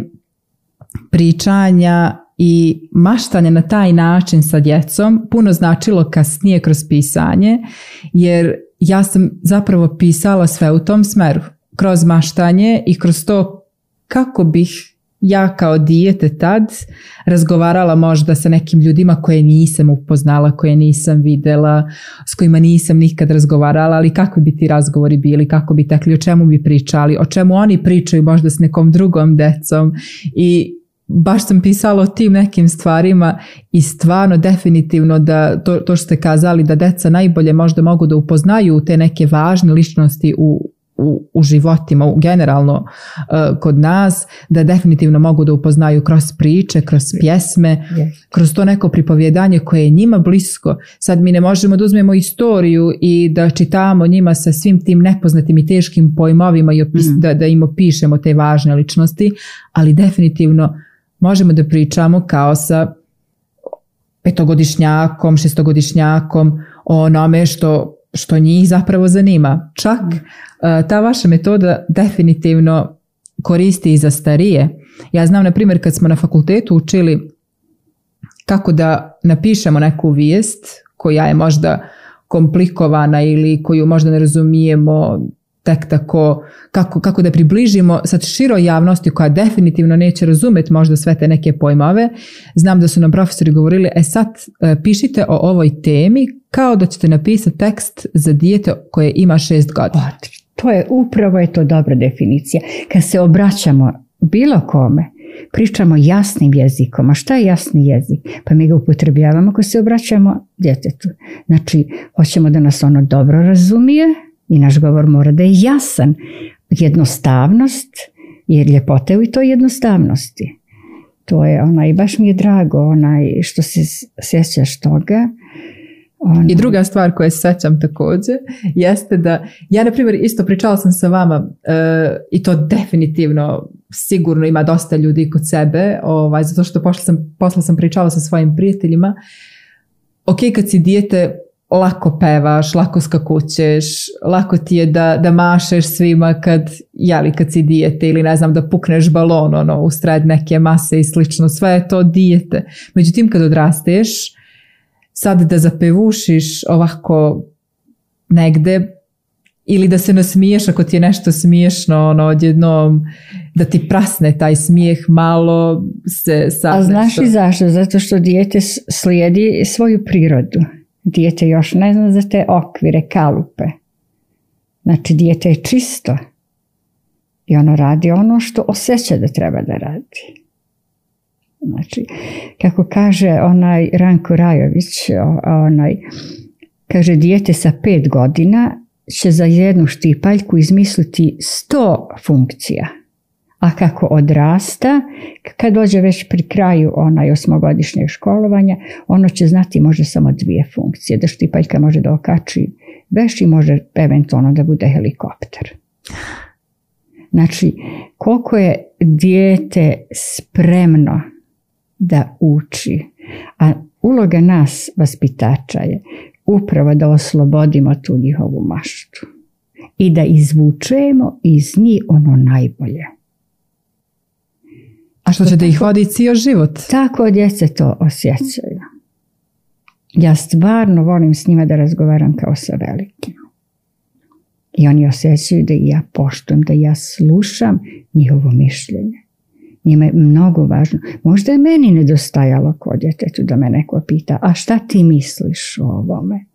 pričanja i maštanje na taj način sa djecom puno značilo kasnije kroz pisanje jer ja sam zapravo pisala sve u tom smeru kroz maštanje i kroz to kako bih ja kao dijete tad razgovarala možda sa nekim ljudima koje nisam upoznala, koje nisam videla, s kojima nisam nikad razgovarala, ali kakvi bi ti razgovori bili, kako bi tekli, o čemu bi pričali, o čemu oni pričaju možda s nekom drugom decom i baš sam pisala o tim nekim stvarima i stvarno definitivno da to, to što ste kazali da deca najbolje možda mogu da upoznaju te neke važne ličnosti u, u, u životima, u, generalno uh, kod nas, da definitivno mogu da upoznaju kroz priče, kroz pjesme, kroz to neko pripovjedanje koje je njima blisko. Sad mi ne možemo da uzmemo istoriju i da čitamo njima sa svim tim nepoznatim i teškim pojmovima i opis, mm. da, da im opišemo te važne ličnosti, ali definitivno možemo da pričamo kao sa petogodišnjakom, šestogodišnjakom o onome što, što njih zapravo zanima. Čak mm. ta vaša metoda definitivno koristi i za starije. Ja znam, na primjer, kad smo na fakultetu učili kako da napišemo neku vijest koja je možda komplikovana ili koju možda ne razumijemo tek tako, kako, kako da približimo sad široj javnosti koja definitivno neće razumjeti možda sve te neke pojmove. Znam da su nam profesori govorili, e sad e, pišite o ovoj temi kao da ćete napisati tekst za dijete koje ima šest godina. To je upravo je to dobra definicija. Kad se obraćamo bilo kome, pričamo jasnim jezikom. A šta je jasni jezik? Pa mi ga upotrebljavamo ako se obraćamo djetetu. Znači, hoćemo da nas ono dobro razumije, i naš govor mora da je jasan. Jednostavnost, jer ljepota je u toj jednostavnosti. To je onaj, baš mi je drago onaj što se sjećaš toga. Ono... I druga stvar koju se sećam također jeste da ja na primjer isto pričala sam sa vama e, i to definitivno sigurno ima dosta ljudi kod sebe ovaj, zato što posle sam, posle sam pričala sa svojim prijateljima ok kad si dijete lako pevaš, lako skakućeš, lako ti je da, da mašeš svima kad, jeli, kad si dijete ili ne znam da pukneš balon ono, u stred neke mase i slično, sve je to dijete. Međutim kad odrasteš, sad da zapevušiš ovako negde ili da se nasmiješ ako ti je nešto smiješno, ono, odjednom da ti prasne taj smijeh malo se sad A znaš i zašto? Zato što dijete slijedi svoju prirodu Dijete još ne zna za te okvire, kalupe. Znači, dijete je čisto. I ono radi ono što osjeća da treba da radi. Znači, kako kaže onaj Ranko Rajović, onaj, kaže, dijete sa pet godina će za jednu štipaljku izmisliti sto funkcija a kako odrasta, kad dođe već pri kraju onaj osmogodišnjeg školovanja, ono će znati može samo dvije funkcije, da štipaljka može da okači veš i može eventualno da bude helikopter. Znači, koliko je dijete spremno da uči, a uloga nas, vaspitača je upravo da oslobodimo tu njihovu maštu i da izvučemo iz njih ono najbolje. A što će da ih vodi cijel život? Tako djece to osjećaju. Ja stvarno volim s njima da razgovaram kao sa velikim. I oni osjećaju da ja poštujem, da ja slušam njihovo mišljenje. Njima je mnogo važno. Možda je meni nedostajalo kod djetetu da me neko pita, a šta ti misliš o ovome?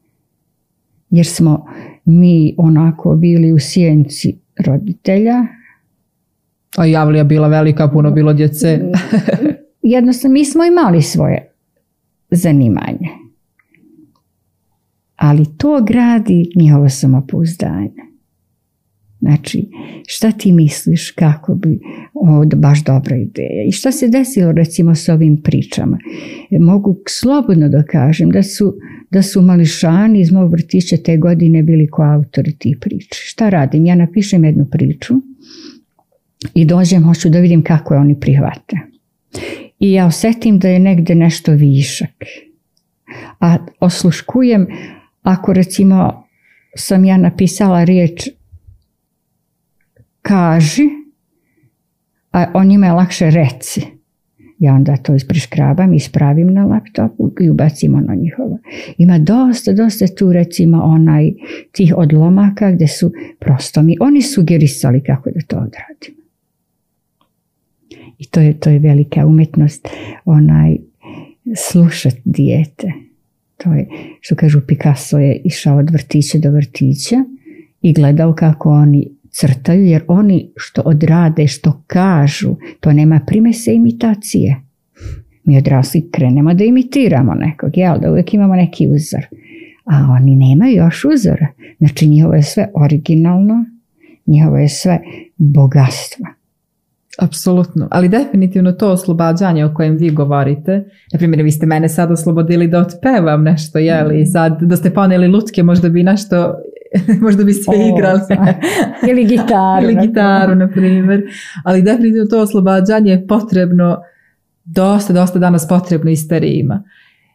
Jer smo mi onako bili u sjenci roditelja, a javlija bila velika, puno bilo djece. Jednostavno, mi smo imali svoje zanimanje. Ali to gradi njihovo samopouzdanje. Znači, šta ti misliš kako bi, o, baš dobra ideja. I šta se desilo recimo s ovim pričama? Mogu slobodno da kažem da su, da su mališani iz mog vrtića te godine bili ko autori tih priča. Šta radim? Ja napišem jednu priču i dođem, hoću da vidim kako je oni prihvate. I ja osjetim da je negde nešto višak. A osluškujem, ako recimo sam ja napisala riječ kaži, a o njima je lakše reci. Ja onda to ispreškrabam, ispravim na laptopu i ubacimo na njihovo. Ima dosta, dosta tu recimo onaj tih odlomaka gdje su prosto mi, oni sugerisali kako da to odradim. I to je, to je velika umetnost, onaj, slušati dijete. To je, što kažu, Picasso je išao od vrtića do vrtića i gledao kako oni crtaju, jer oni što odrade, što kažu, to nema primese imitacije. Mi odrasli krenemo da imitiramo nekog, jel, da uvijek imamo neki uzor. A oni nemaju još uzora. Znači njihovo je sve originalno, njihovo je sve bogatstvo. Apsolutno, ali definitivno to oslobađanje o kojem vi govorite, na primjer vi ste mene sad oslobodili da otpevam nešto, jeli, mm. sad da ste poneli lutke, možda bi nešto, možda bi sve igrali. Ili gitaru. Ili gitaru, na primjer. Ali definitivno to oslobađanje je potrebno, dosta, dosta danas potrebno i starijima.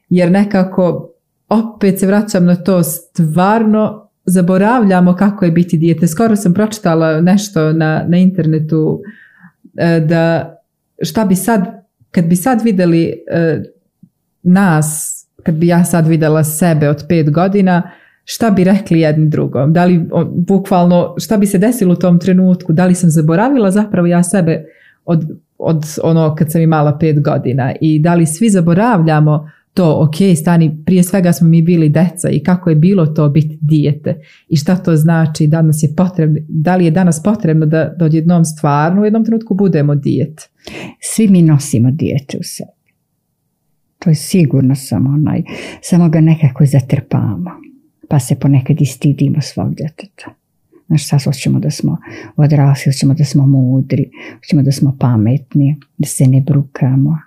Jer nekako, opet se vraćam na to, stvarno zaboravljamo kako je biti dijete. Skoro sam pročitala nešto na, na internetu, da šta bi sad, kad bi sad vidjeli e, nas, kad bi ja sad vidjela sebe od pet godina, šta bi rekli jedni drugom? Da li, bukvalno, šta bi se desilo u tom trenutku? Da li sam zaboravila zapravo ja sebe od, od ono kad sam imala pet godina i da li svi zaboravljamo to, ok, stani, prije svega smo mi bili deca i kako je bilo to biti dijete i šta to znači, danas je potrebno, da li je danas potrebno da, da odjednom stvarno u jednom trenutku budemo dijete? Svi mi nosimo dijete u sebi. To je sigurno samo onaj, samo ga nekako zatrpamo, pa se ponekad i stidimo svog djeteta. Znaš, sad hoćemo da smo odrasli, hoćemo da smo mudri, hoćemo da smo pametni, da se ne brukamo.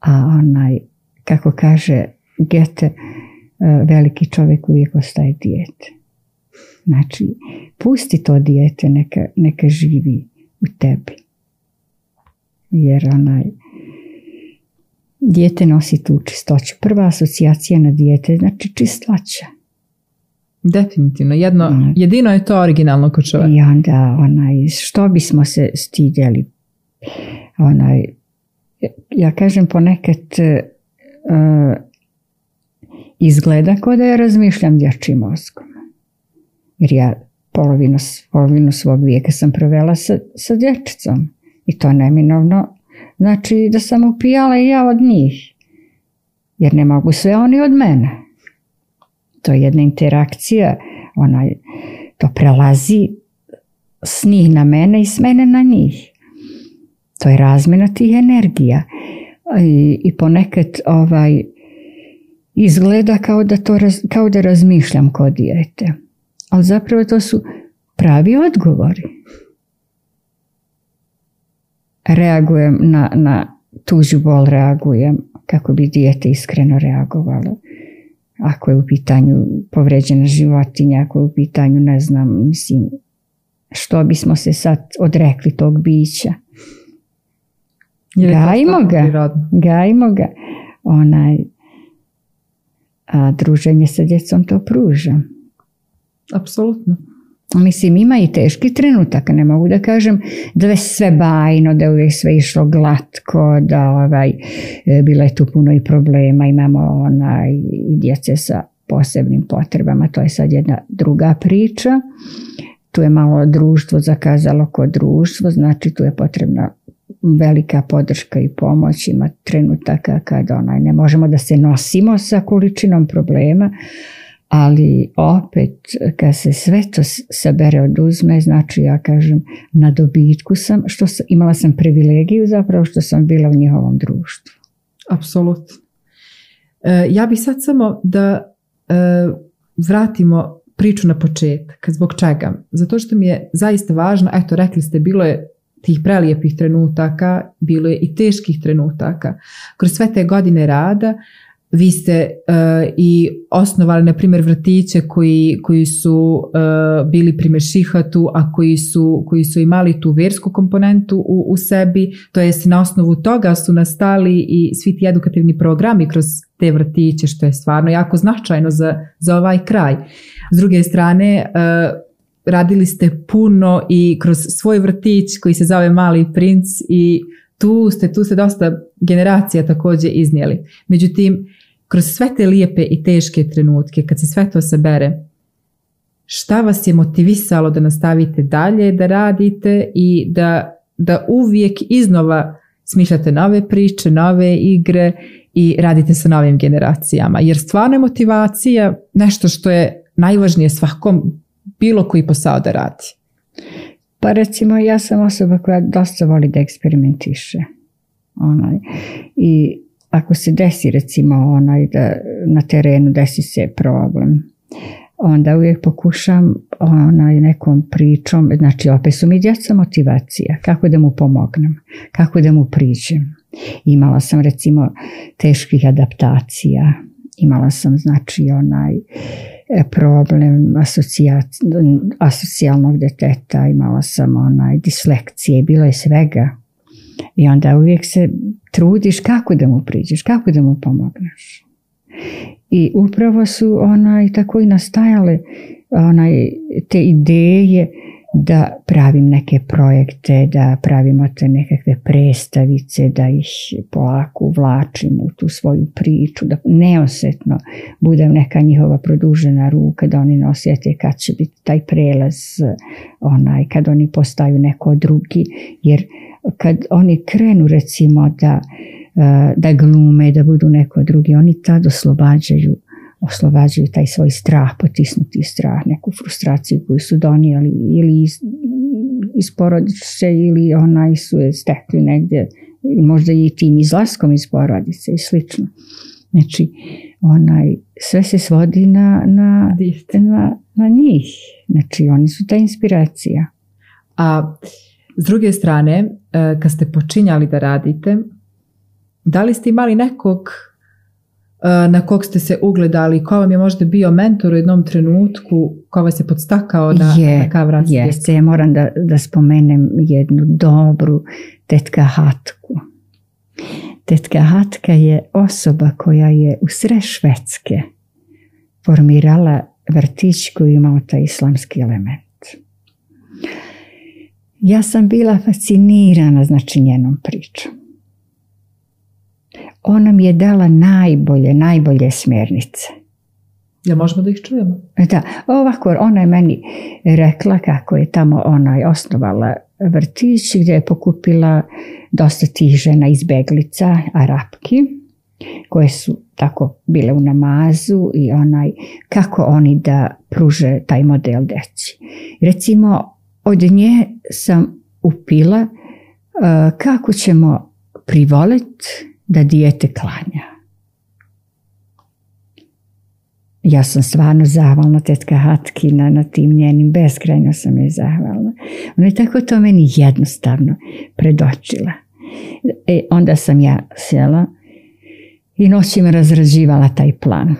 A onaj, kako kaže Gete, e, veliki čovjek uvijek ostaje dijete. Znači, pusti to dijete, neka, neka živi u tebi. Jer onaj, dijete nosi tu čistoću. Prva asocijacija na dijete znači čistoća. Definitivno. Jedno, mm. Jedino je to originalno kod čovjeka. I onda, onaj, što bismo se stidjeli? Onaj, ja kažem ponekad izgleda kao da ja razmišljam dječjim mozgom. Jer ja polovinu, polovinu svog vijeka sam provela sa, sa dječicom. I to neminovno znači da sam upijala i ja od njih. Jer ne mogu sve oni od mene. To je jedna interakcija, onaj, to prelazi s njih na mene i s mene na njih. To je razmjena tih energija i, i ponekad ovaj, izgleda kao da, to kao da razmišljam kod dijete. Ali zapravo to su pravi odgovori. Reagujem na, na tuđu bol, reagujem kako bi dijete iskreno reagovalo. Ako je u pitanju povređena životinja, ako je u pitanju, ne znam, mislim, što bismo se sad odrekli tog bića. Gajimo ga, gajimo ga. Onaj, a druženje sa djecom to pruža. Apsolutno. Mislim, ima i teški trenutak, ne mogu da kažem da je sve bajno, da je uvijek sve išlo glatko, da ovaj, e, bilo je tu puno i problema, imamo onaj, i djece sa posebnim potrebama, to je sad jedna druga priča. Tu je malo društvo zakazalo kod društvo, znači tu je potrebna velika podrška i pomoć, ima trenutaka kada onaj, ne možemo da se nosimo sa količinom problema, ali opet kad se sve to sabere oduzme, znači ja kažem na dobitku sam, što sam, imala sam privilegiju zapravo što sam bila u njihovom društvu. Apsolutno. E, ja bih sad samo da e, vratimo priču na početak. Zbog čega? Zato što mi je zaista važno, eto rekli ste, bilo je tih prelijepih trenutaka, bilo je i teških trenutaka. Kroz sve te godine rada vi ste uh, i osnovali, na primjer, vrtiće koji, koji su uh, bili primjer šihatu, a koji su, koji su imali tu vjersku komponentu u, u sebi, to jest na osnovu toga su nastali i svi ti edukativni programi kroz te vrtiće, što je stvarno jako značajno za, za ovaj kraj. S druge strane, uh, radili ste puno i kroz svoj vrtić koji se zove Mali princ i tu ste, tu ste dosta generacija također iznijeli. Međutim, kroz sve te lijepe i teške trenutke, kad se sve to sabere, šta vas je motivisalo da nastavite dalje, da radite i da, da uvijek iznova smišljate nove priče, nove igre i radite sa novim generacijama. Jer stvarno je motivacija nešto što je najvažnije svakom bilo koji posao da radi. Pa recimo ja sam osoba koja dosta voli da eksperimentiše. Onaj. I ako se desi recimo onaj da na terenu desi se problem, onda uvijek pokušam onaj nekom pričom, znači opet su mi djeca motivacija, kako da mu pomognem, kako da mu priđem. Imala sam recimo teških adaptacija, imala sam znači onaj problem asocijalnog deteta, imala sam onaj dislekcije, bilo je svega. I onda uvijek se trudiš kako da mu priđeš, kako da mu pomogneš. I upravo su onaj tako i nastajale onaj, te ideje da pravim neke projekte, da pravimo te nekakve predstavice, da ih polako uvlačim u tu svoju priču, da neosetno budem neka njihova produžena ruka, da oni ne osjete kad će biti taj prelaz, onaj, kad oni postaju neko drugi, jer kad oni krenu recimo da, da glume, da budu neko drugi, oni tad oslobađaju oslobađaju taj svoj strah, potisnuti strah, neku frustraciju koju su donijeli ili iz, iz porodice ili onaj su je stekli negdje, možda i tim izlaskom iz porodice i slično. Znači, onaj, sve se svodi na, na, na, na njih. Znači, oni su ta inspiracija. A s druge strane, e, kad ste počinjali da radite, da li ste imali nekog na kog ste se ugledali, ko vam je možda bio mentor u jednom trenutku, ko vas je podstakao da je, na Jeste, ja moram da, da spomenem jednu dobru tetka Hatku. Tetka Hatka je osoba koja je u sre Švedske formirala vrtić koji imao taj islamski element. Ja sam bila fascinirana znači njenom pričom ona mi je dala najbolje, najbolje smjernice. Ja možemo da ih čujemo? Da, ovako, ona je meni rekla kako je tamo ona je osnovala vrtić gdje je pokupila dosta tih žena izbeglica, arapki, koje su tako bile u namazu i onaj, kako oni da pruže taj model deci. Recimo, od nje sam upila uh, kako ćemo privoliti da dijete klanja. Ja sam stvarno zahvalna tetka Hatkina na tim njenim, beskrajno sam je zahvalna. Ona je tako to meni jednostavno predočila. E, onda sam ja sjela i noćima razrađivala taj plan.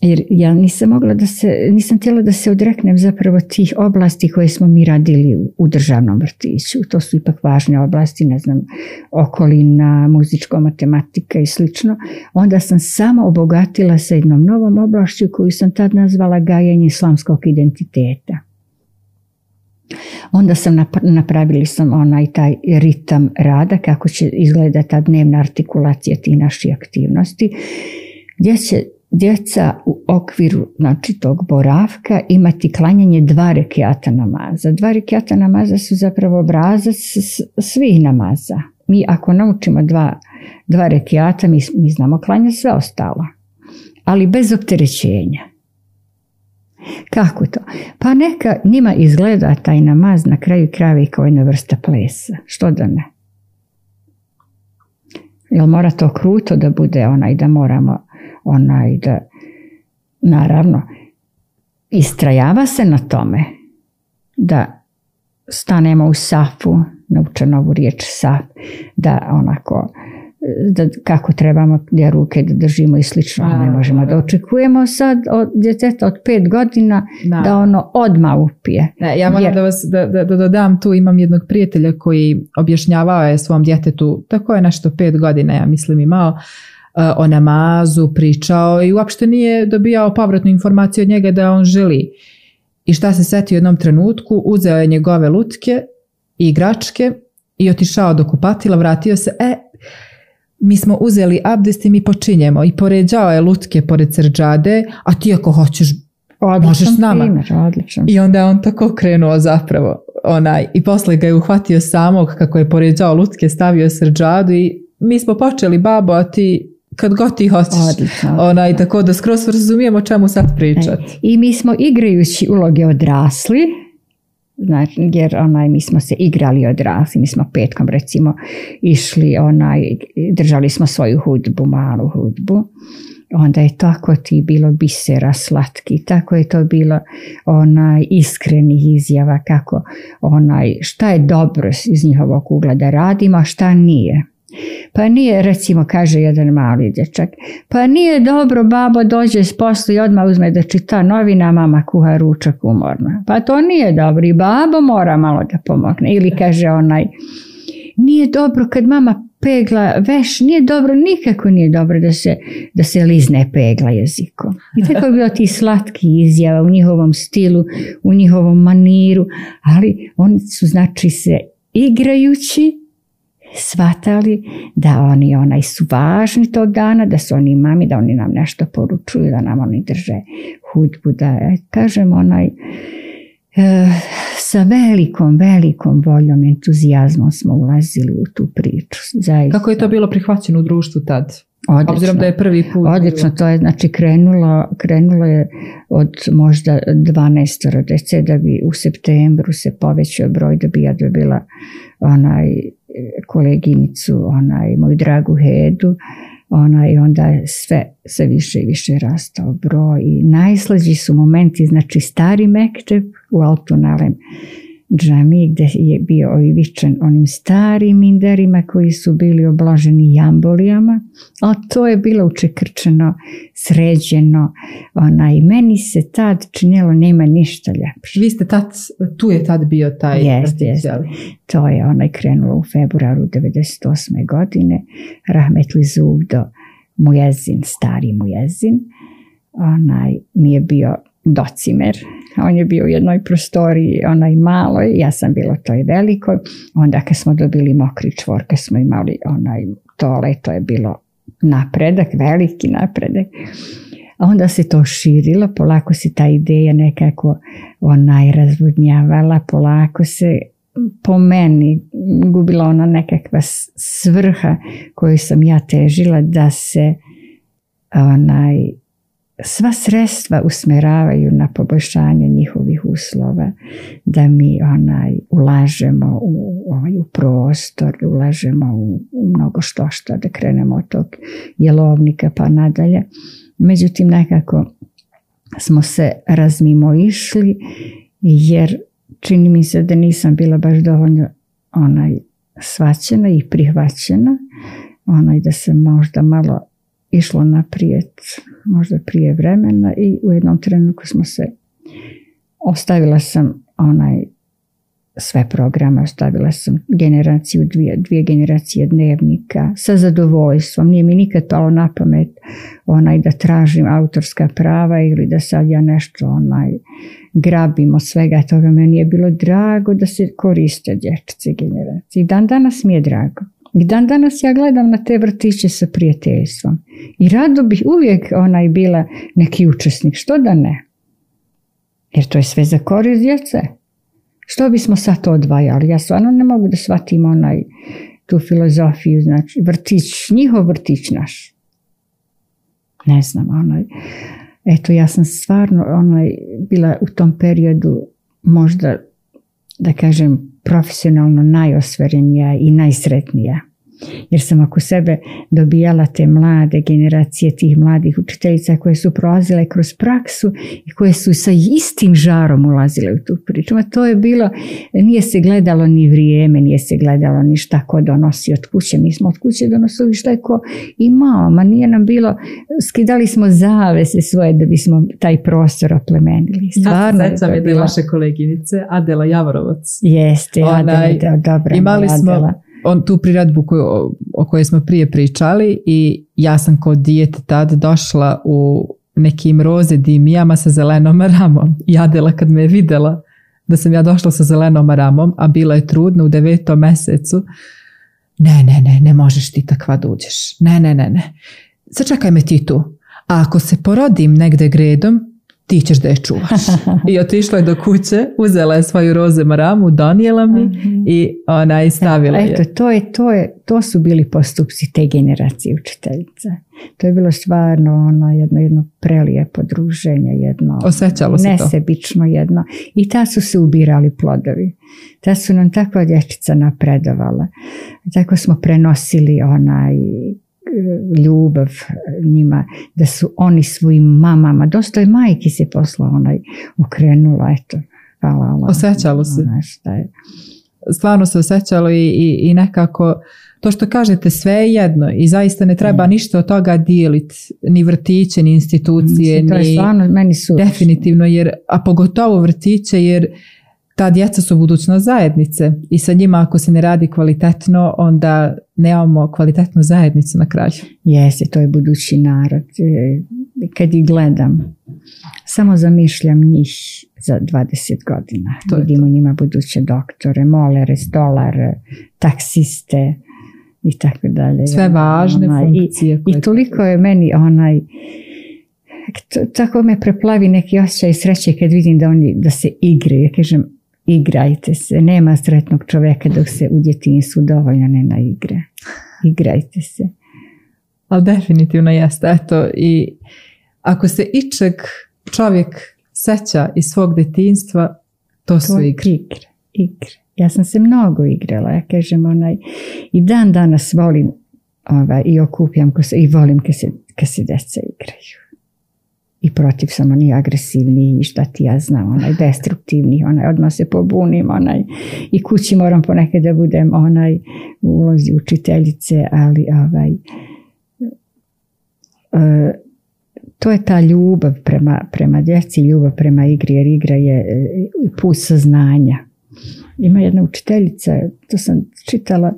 Jer ja nisam mogla da se, nisam htjela da se odreknem zapravo tih oblasti koje smo mi radili u, državnom vrtiću. To su ipak važne oblasti, ne znam, okolina, muzičko, matematika i slično. Onda sam samo obogatila sa jednom novom oblašću koju sam tad nazvala gajenje islamskog identiteta. Onda sam napravili sam onaj taj ritam rada kako će izgledati ta dnevna artikulacija tih naših aktivnosti gdje će djeca u okviru znači, tog boravka imati klanjanje dva rekiata namaza. Dva rekiata namaza su zapravo obrazac svih namaza. Mi ako naučimo dva, dva rekiata, mi, mi znamo klanjati sve ostalo. Ali bez opterećenja. Kako to? Pa neka njima izgleda taj namaz na kraju kravi kao jedna vrsta plesa. Što da ne? Jel mora to kruto da bude onaj da moramo onaj da naravno istrajava se na tome da stanemo u safu, nauče novu riječ saf, da onako da kako trebamo gdje ruke da držimo i slično. ne možemo da očekujemo sad od djeteta od pet godina da ono odma upije. Ne, ja moram da vas da, da, da, dodam tu, imam jednog prijatelja koji objašnjavao je svom djetetu, tako je nešto pet godina, ja mislim imao, o namazu pričao i uopšte nije dobijao povratnu informaciju od njega da on želi. I šta se setio u jednom trenutku, uzeo je njegove lutke i igračke i otišao do kupatila, vratio se, e, mi smo uzeli abdest i mi počinjemo i poređao je lutke pored srđade, a ti ako hoćeš Odličan možeš s nama. Primjer, I onda je on tako krenuo zapravo. onaj, i posle ga je uhvatio samog kako je poređao lutke, stavio srđadu i mi smo počeli babo, a ti kad god ti hoćeš. Onaj, tako da skroz razumijemo čemu sad pričati. E, I mi smo igrajući uloge odrasli, znači, jer onaj, mi smo se igrali odrasli, mi smo petkom recimo išli, onaj, držali smo svoju hudbu, malu hudbu onda je tako ti bilo bisera slatki, tako je to bilo onaj iskrenih izjava kako onaj šta je dobro iz njihovog ugla da radimo, a šta nije. Pa nije, recimo, kaže jedan mali dječak, pa nije dobro, babo dođe s poslu i odmah uzme da čita novina, mama kuha ručak umorna. Pa to nije dobro i babo mora malo da pomogne. Ili kaže onaj, nije dobro kad mama pegla veš, nije dobro, nikako nije dobro da se, da se lizne pegla jezikom. I tako je bilo ti slatki izjava u njihovom stilu, u njihovom maniru, ali oni su znači se igrajući shvatali da oni onaj su važni tog dana, da su oni mami, da oni nam nešto poručuju, da nam oni drže hudbu, da e, kažem onaj e, sa velikom, velikom voljom, entuzijazmom smo ulazili u tu priču. Zaista. Kako je to bilo prihvaćeno u društvu tad? Odlično, Obzirom da je prvi put. Odlično, to je znači krenulo, krenulo je od možda 12 dece da bi u septembru se povećao broj da bi ja dobila onaj koleginicu, onaj, moju dragu Hedu, onaj, onda je sve, sve više i više rastao broj i najslađi su momenti, znači stari mekteb u Altunalem džami gdje je bio oivičan onim starim minderima koji su bili obloženi jambolijama, ali to je bilo učekrčeno, sređeno. Ona, I meni se tad činjelo nema ništa ljepše. Vi ste tad, tu je tad bio taj jest, jest. To je onaj krenulo u februaru 98. godine. Rahmetli Zuvdo, mujezin, stari mujezin, onaj mi je bio docimer. On je bio u jednoj prostoriji, onaj maloj, ja sam bila toj velikoj. Onda kad smo dobili mokri čvor, kad smo imali onaj to je bilo napredak, veliki napredak. A onda se to širilo, polako se ta ideja nekako onaj razvodnjavala, polako se po meni gubila ona nekakva svrha koju sam ja težila da se onaj sva sredstva usmeravaju na poboljšanje njihovih uslova, da mi onaj ulažemo u, ovaj, u prostor, ulažemo u, u mnogo što što, da krenemo od tog jelovnika pa nadalje. Međutim, nekako smo se razmimo išli jer čini mi se da nisam bila baš dovoljno onaj svaćena i prihvaćena, onaj da se možda malo išlo naprijed možda prije vremena i u jednom trenutku smo se ostavila sam onaj sve programe, ostavila sam generaciju, dvije, dvije generacije dnevnika sa zadovoljstvom. Nije mi nikad palo na pamet onaj da tražim autorska prava ili da sad ja nešto onaj grabim od svega toga. Meni je bilo drago da se koriste dječice generacije. Dan danas mi je drago. I dan danas ja gledam na te vrtiće sa prijateljstvom. I rado bih uvijek onaj bila neki učesnik. Što da ne? Jer to je sve za korist djece. Što bismo sad to odvajali? Ja stvarno ne mogu da shvatim onaj tu filozofiju, znači vrtić, njihov vrtić naš. Ne znam, onaj. Eto, ja sam stvarno onaj, bila u tom periodu možda, da kažem, profesionalno najosverenija i najsretnija jer sam oko sebe dobijala te mlade generacije tih mladih učiteljica koje su prolazile kroz praksu i koje su sa istim žarom ulazile u tu priču. A to je bilo, nije se gledalo ni vrijeme, nije se gledalo ni šta ko donosi od kuće. Mi smo od kuće donosili šta je ko imao, ma nije nam bilo, skidali smo zavese svoje da bismo taj prostor oplemenili. Stvarno ja sam jedne vaše koleginice, Adela Javorovac. Jeste, Adela, dobra. Imali smo Adela on, tu priredbu koju, o kojoj smo prije pričali i ja sam kod dijete tad došla u nekim roze dimijama sa zelenom ramom i Adela kad me je videla da sam ja došla sa zelenom ramom, a bila je trudna u devetom mesecu, ne, ne, ne, ne možeš ti takva da uđeš. Ne, ne, ne, ne. Sačekaj me ti tu. A ako se porodim negde gredom, ti ćeš da je čuvaš. I otišla je do kuće, uzela je svoju roze maramu, donijela mi i ona je stavila Eto, to, je, to, je, to su bili postupci te generacije učiteljica. To je bilo stvarno ono jedno, jedno prelijepo druženje, jedno Osjećalo se nesebično jedno. I ta su se ubirali plodovi. Ta su nam takva dječica napredovala. Tako smo prenosili onaj ljubav njima, da su oni svojim mamama, dosta je majki se posla onaj okrenula, eto, hvala Allah. Osjećalo se. je. Stvarno se osjećalo i, i, i, nekako to što kažete sve je jedno i zaista ne treba ništa od toga dijeliti, ni vrtiće, ni institucije, to je ni stvarno, meni su... definitivno, jer, a pogotovo vrtiće, jer ta djeca su budućnost zajednice i sa njima ako se ne radi kvalitetno, onda nemamo kvalitetnu zajednicu na kraju. Jeste, to je budući narod. E, kad ih gledam, samo zamišljam njih za 20 godina. To Vidimo njima buduće doktore, molere, stolare, taksiste i tako dalje. Sve važne funkcije. I, I toliko je meni onaj tako me preplavi neki osjećaj sreće kad vidim da oni da se igraju. Ja kažem, igrajte se. Nema sretnog čovjeka dok se u djetinjstvu dovoljno ne naigre. Igrajte se. Ali definitivno jeste. Eto, i ako se ičeg čovjek seća iz svog djetinjstva, to su igre. igre. Ja sam se mnogo igrala. Ja kažem onaj, i dan danas volim ovaj, i okupjam se, i volim kad se, kad se djeca igraju i protiv sam oni agresivni i šta ti ja znam, onaj destruktivni, onaj odmah se pobunim, onaj i kući moram ponekad da budem onaj u ulozi učiteljice, ali ovaj e, to je ta ljubav prema, prema djeci, ljubav prema igri, jer igra je e, put saznanja. Ima jedna učiteljica, to sam čitala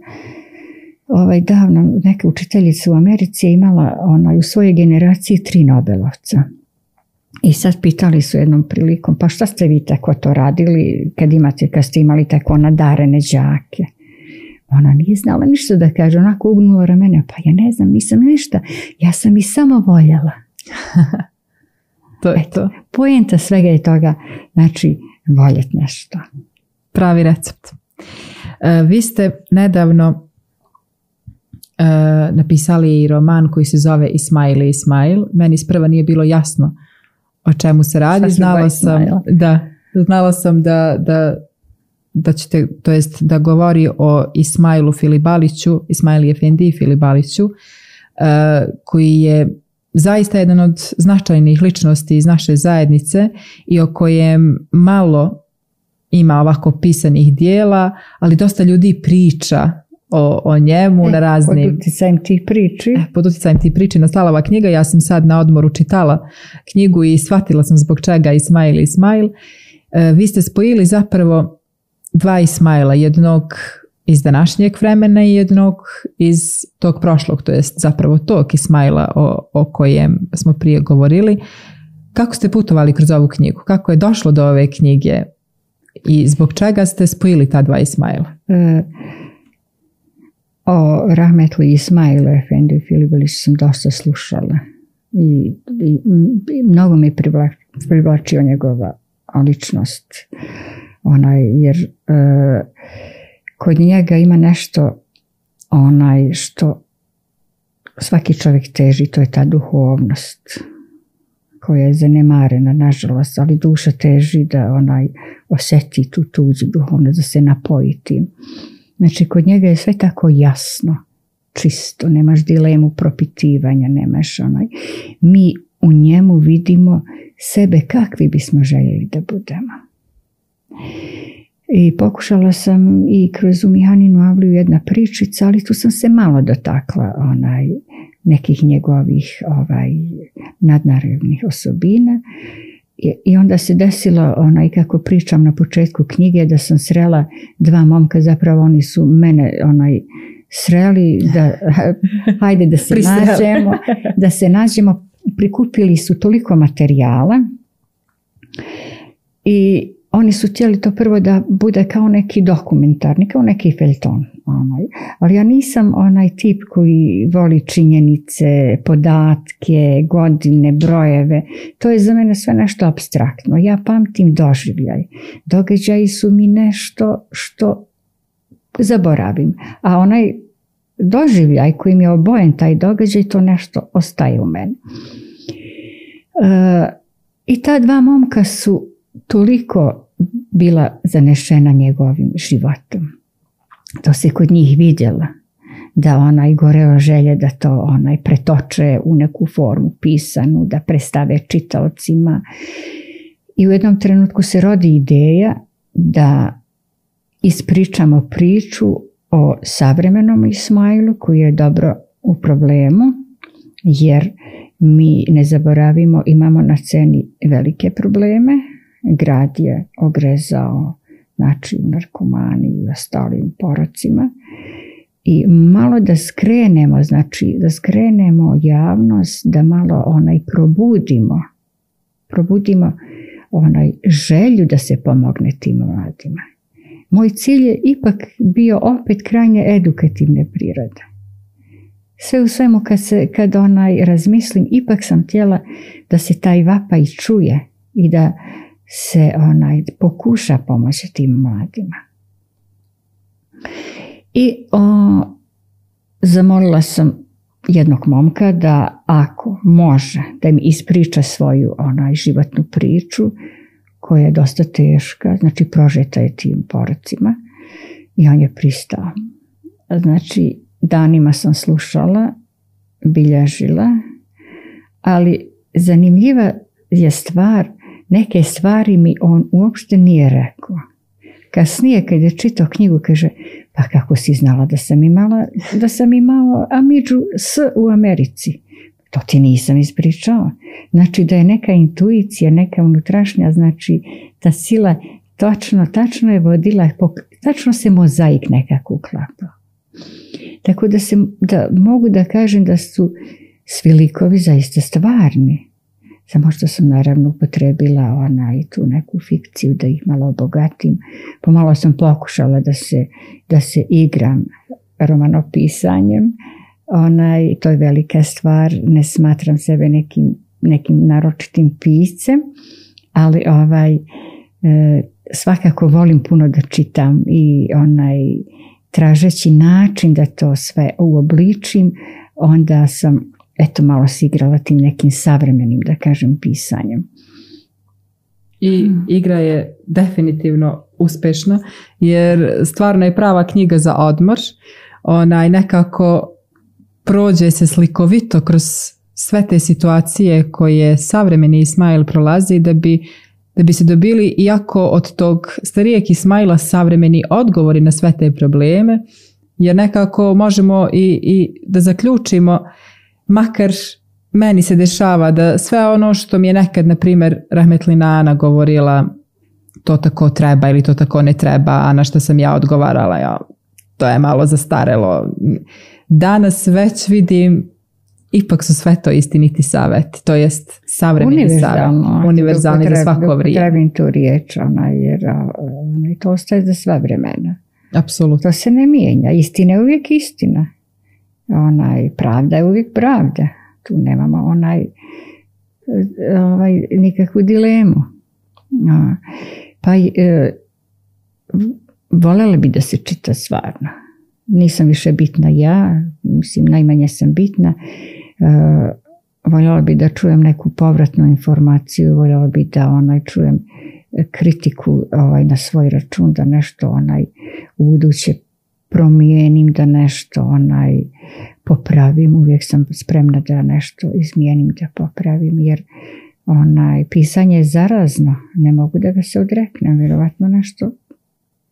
ovaj, davno, neka učiteljica u Americi je imala onaj, u svojoj generaciji tri Nobelovca i sad pitali su jednom prilikom, pa šta ste vi tako to radili kad imate, kad ste imali tako nadarene đake? Ona nije znala ništa da kaže, onako ugnula ramene, pa ja ne znam, nisam ništa, ja sam i samo voljela. to je to. Pojenta svega je toga, znači, voljeti nešto. Pravi recept. E, vi ste nedavno e, napisali roman koji se zove Ismail i Ismail. Meni sprva nije bilo jasno o čemu se radi. Znala sam, da, znala sam da, da, da ćete, to jest da govori o Ismailu Filibaliću, Ismaili Efendi Filibaliću, uh, koji je zaista jedan od značajnih ličnosti iz naše zajednice i o kojem malo ima ovako pisanih dijela, ali dosta ljudi priča o, o njemu e, na raznim... Pod utjecajem tih priči. E, pod utjecajem tih priči nastala ova knjiga. Ja sam sad na odmoru čitala knjigu i shvatila sam zbog čega Ismail i Ismail. E, vi ste spojili zapravo dva Ismaila, jednog iz današnjeg vremena i jednog iz tog prošlog, to jest zapravo tog Ismaila o, o kojem smo prije govorili. Kako ste putovali kroz ovu knjigu? Kako je došlo do ove knjige i zbog čega ste spojili ta dva Ismaila? E, o Rahmetli Ismailu Efendi Filibalić sam dosta slušala i, i, mnogo mi privlačio njegova ličnost onaj, jer e, kod njega ima nešto onaj što svaki čovjek teži, to je ta duhovnost koja je zanemarena, nažalost, ali duša teži da onaj osjeti tu tuđu duhovnost, da se napoji tim. Znači, kod njega je sve tako jasno, čisto, nemaš dilemu propitivanja, nemaš onaj. Mi u njemu vidimo sebe kakvi bismo željeli da budemo. I pokušala sam i kroz Umihaninu Avliju jedna pričica, ali tu sam se malo dotakla onaj, nekih njegovih ovaj, nadnaravnih osobina i onda se desilo, onaj kako pričam na početku knjige, da sam srela dva momka, zapravo oni su mene onaj sreli, da hajde da se nađemo, da se nađemo, prikupili su toliko materijala i oni su htjeli to prvo da bude kao neki dokumentarni, kao neki felton. Onaj. Ali ja nisam onaj tip koji voli činjenice, podatke, godine, brojeve. To je za mene sve nešto abstraktno. Ja pamtim doživljaj. Događaji su mi nešto što zaboravim. A onaj doživljaj koji mi je obojen taj događaj, to nešto ostaje u meni. E, I ta dva momka su toliko bila zanešena njegovim životom. To se kod njih vidjela da onaj goreo želje da to onaj pretoče u neku formu pisanu, da predstave čitaocima. I u jednom trenutku se rodi ideja da ispričamo priču o savremenom Ismailu koji je dobro u problemu jer mi ne zaboravimo imamo na sceni velike probleme grad je ogrezao znači u narkomani i ostalim porocima i malo da skrenemo znači da skrenemo javnost da malo onaj probudimo probudimo onaj želju da se pomogne tim mladima moj cilj je ipak bio opet krajnje edukativne prirode. Sve u svemu kad, se, kad onaj razmislim, ipak sam htjela da se taj vapaj čuje i da se onaj pokuša pomoći tim mladima. I o, zamolila sam jednog momka da ako može da mi ispriča svoju onaj životnu priču koja je dosta teška, znači prožeta je tim porocima i on je pristao. Znači, danima sam slušala, bilježila, ali zanimljiva je stvar, neke stvari mi on uopšte nije rekao. Kasnije kad je čitao knjigu kaže pa kako si znala da sam imala da sam imao Amidžu S u Americi. To ti nisam ispričao. Znači da je neka intuicija, neka unutrašnja, znači ta sila točno, tačno je vodila, tačno se mozaik nekako uklapao. Tako da, se, da mogu da kažem da su svi likovi zaista stvarni. Samo što sam naravno upotrebila ona i tu neku fikciju da ih malo obogatim. Pomalo sam pokušala da se, da se igram romanopisanjem, onaj, to je velika stvar, ne smatram sebe nekim, nekim naročitim piscem, ali ovaj, e, svakako volim puno da čitam i onaj, tražeći način da to sve uobličim, onda sam eto malo se igrala tim nekim savremenim, da kažem, pisanjem. I igra je definitivno uspešna, jer stvarno je prava knjiga za odmor. Onaj nekako prođe se slikovito kroz sve te situacije koje savremeni Ismail prolazi da bi, da bi se dobili iako od tog starijeg Ismaila savremeni odgovori na sve te probleme jer nekako možemo i, i da zaključimo makar meni se dešava da sve ono što mi je nekad na primjer Rahmetlina govorila to tako treba ili to tako ne treba a na što sam ja odgovarala ja, to je malo zastarelo danas već vidim ipak su sve to istiniti saveti, to jest savremeni savjet, univerzalni za svako vrijeme. Trebim tu riječ, ona, jer ona, to ostaje za sva vremena. Apsolutno. To se ne mijenja. Istina je uvijek istina. Onaj, pravda je uvijek pravda. Tu nemamo onaj, ovaj, nikakvu dilemu. Pa e, voljela bi da se čita stvarno nisam više bitna ja, mislim najmanje sam bitna. E, voljela bi da čujem neku povratnu informaciju, voljela bi da onaj čujem kritiku ovaj, na svoj račun, da nešto onaj u buduće promijenim, da nešto onaj popravim. Uvijek sam spremna da nešto izmijenim, da popravim, jer onaj pisanje je zarazno. Ne mogu da ga se odreknem, vjerovatno nešto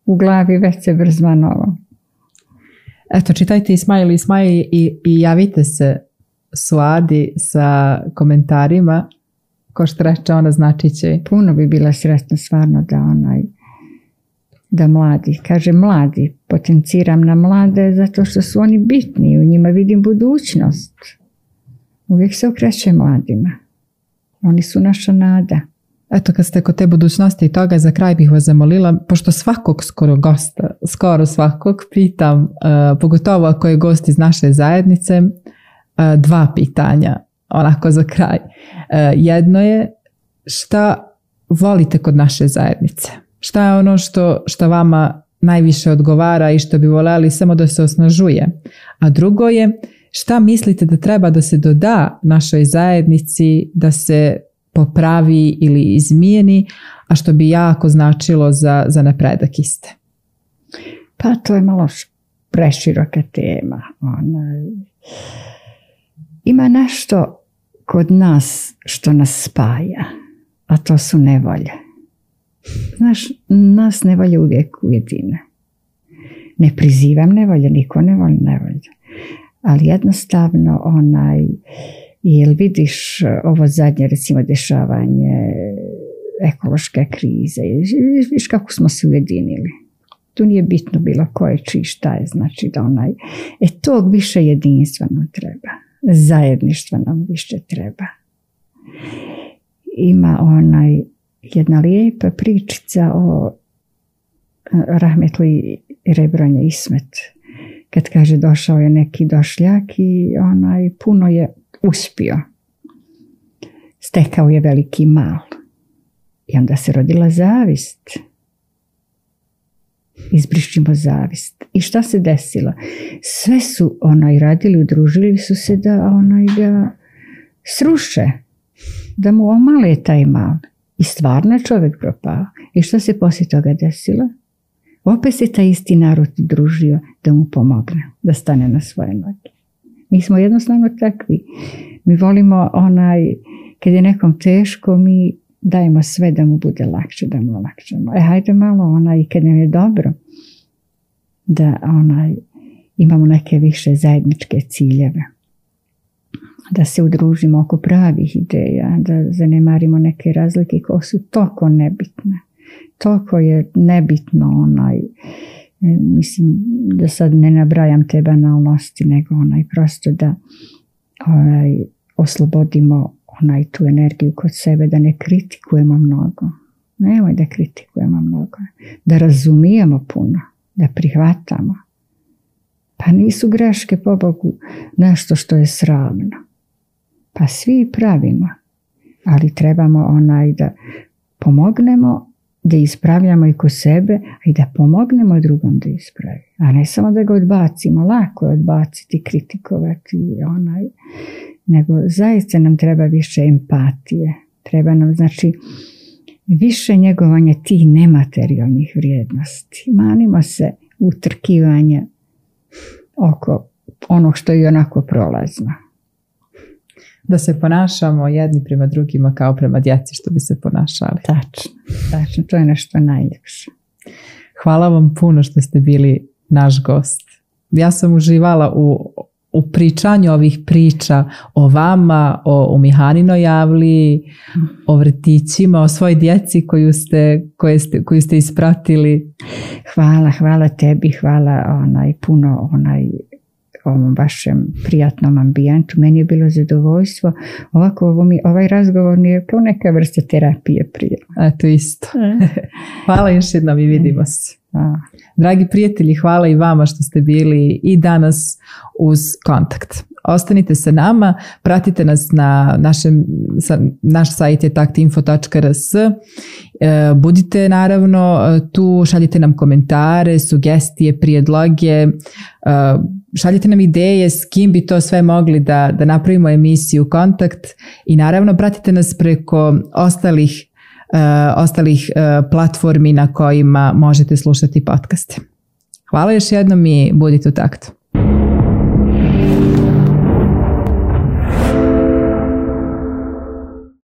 u glavi već se brzma novo. Eto, čitajte Ismail Ismail i, i javite se Suadi sa komentarima. Ko što reče, ona znači će... Puno bi bila sretna stvarno da onaj da mladi, kaže mladi, potenciram na mlade zato što su oni bitni, u njima vidim budućnost. Uvijek se okreće mladima. Oni su naša nada. Eto, kad ste kod te budućnosti i toga, za kraj bih vas zamolila, pošto svakog skoro gosta, skoro svakog pitam, uh, pogotovo ako je gost iz naše zajednice, uh, dva pitanja, onako za kraj. Uh, jedno je, šta volite kod naše zajednice? Šta je ono što, što vama najviše odgovara i što bi voljeli samo da se osnažuje? A drugo je, šta mislite da treba da se doda našoj zajednici da se popravi ili izmijeni, a što bi jako značilo za, za napredak iste? Pa to je malo preširoka tema. Ona, ima nešto kod nas što nas spaja, a to su nevolje. Znaš, nas nevolje uvijek ujedine. Ne prizivam nevolje, niko ne voli nevolje. Ali jednostavno onaj, Jel vidiš ovo zadnje recimo dešavanje ekološke krize, viš kako smo se ujedinili. Tu nije bitno bilo ko je čiji šta je, znači da onaj, e tog više jedinstva nam treba, zajedništva nam više treba. Ima onaj jedna lijepa pričica o e, Rahmetli Rebranje Ismet. Kad kaže došao je neki došljak i onaj puno je uspio. Stekao je veliki mal. I onda se rodila zavist. Izbrišimo zavist. I šta se desilo? Sve su onaj radili, udružili su se da onaj ga sruše. Da mu omale taj mal. I stvarno je čovjek propao. I šta se poslije toga desilo? Opet se taj isti narod družio da mu pomogne, da stane na svoje noge. Mi smo jednostavno takvi. Mi volimo onaj, kad je nekom teško, mi dajemo sve da mu bude lakše, da mu olakšamo. E, hajde malo onaj, kad nam je dobro, da onaj, imamo neke više zajedničke ciljeve. Da se udružimo oko pravih ideja, da zanemarimo neke razlike koje su toliko nebitne. Toliko je nebitno onaj, E, mislim da sad ne nabrajam te banalnosti nego onaj prosto da onaj, oslobodimo onaj tu energiju kod sebe da ne kritikujemo mnogo. Nemoj da kritikujemo mnogo. Da razumijemo puno da prihvatamo. Pa nisu greške po Bogu nešto što je sravno pa svi pravimo ali trebamo onaj da pomognemo da ispravljamo i ko sebe, a i da pomognemo drugom da ispravi. A ne samo da ga odbacimo, lako je odbaciti, kritikovati, onaj, nego zaista nam treba više empatije. Treba nam, znači, više njegovanja tih nematerijalnih vrijednosti. Manimo se utrkivanja oko onog što je onako prolazno da se ponašamo jedni prema drugima kao prema djeci što bi se ponašali. Tačno, tačno, to je nešto najljepše. Hvala vam puno što ste bili naš gost. Ja sam uživala u, u pričanju ovih priča o vama, o, o Mihaninoj javli, o vrtićima, o svoj djeci koju ste, koje ste, koju ste ispratili. Hvala, hvala tebi, hvala onaj, puno onaj, ovom vašem prijatnom ambijentu. Meni je bilo zadovoljstvo. Ovako, ovo mi, ovaj razgovor mi je kao neka vrsta terapije prije. Eto isto. E. hvala još jednom i vidimo se. Dragi prijatelji, hvala i vama što ste bili i danas uz kontakt. Ostanite sa nama, pratite nas na našem, naš sajt je taktinfo.rs e, budite naravno tu, šaljite nam komentare, sugestije, prijedloge, e, šaljite nam ideje s kim bi to sve mogli da, da napravimo emisiju Kontakt i naravno pratite nas preko ostalih, ostalih uh, platformi na kojima možete slušati podcaste. Hvala još jednom i budite u taktu.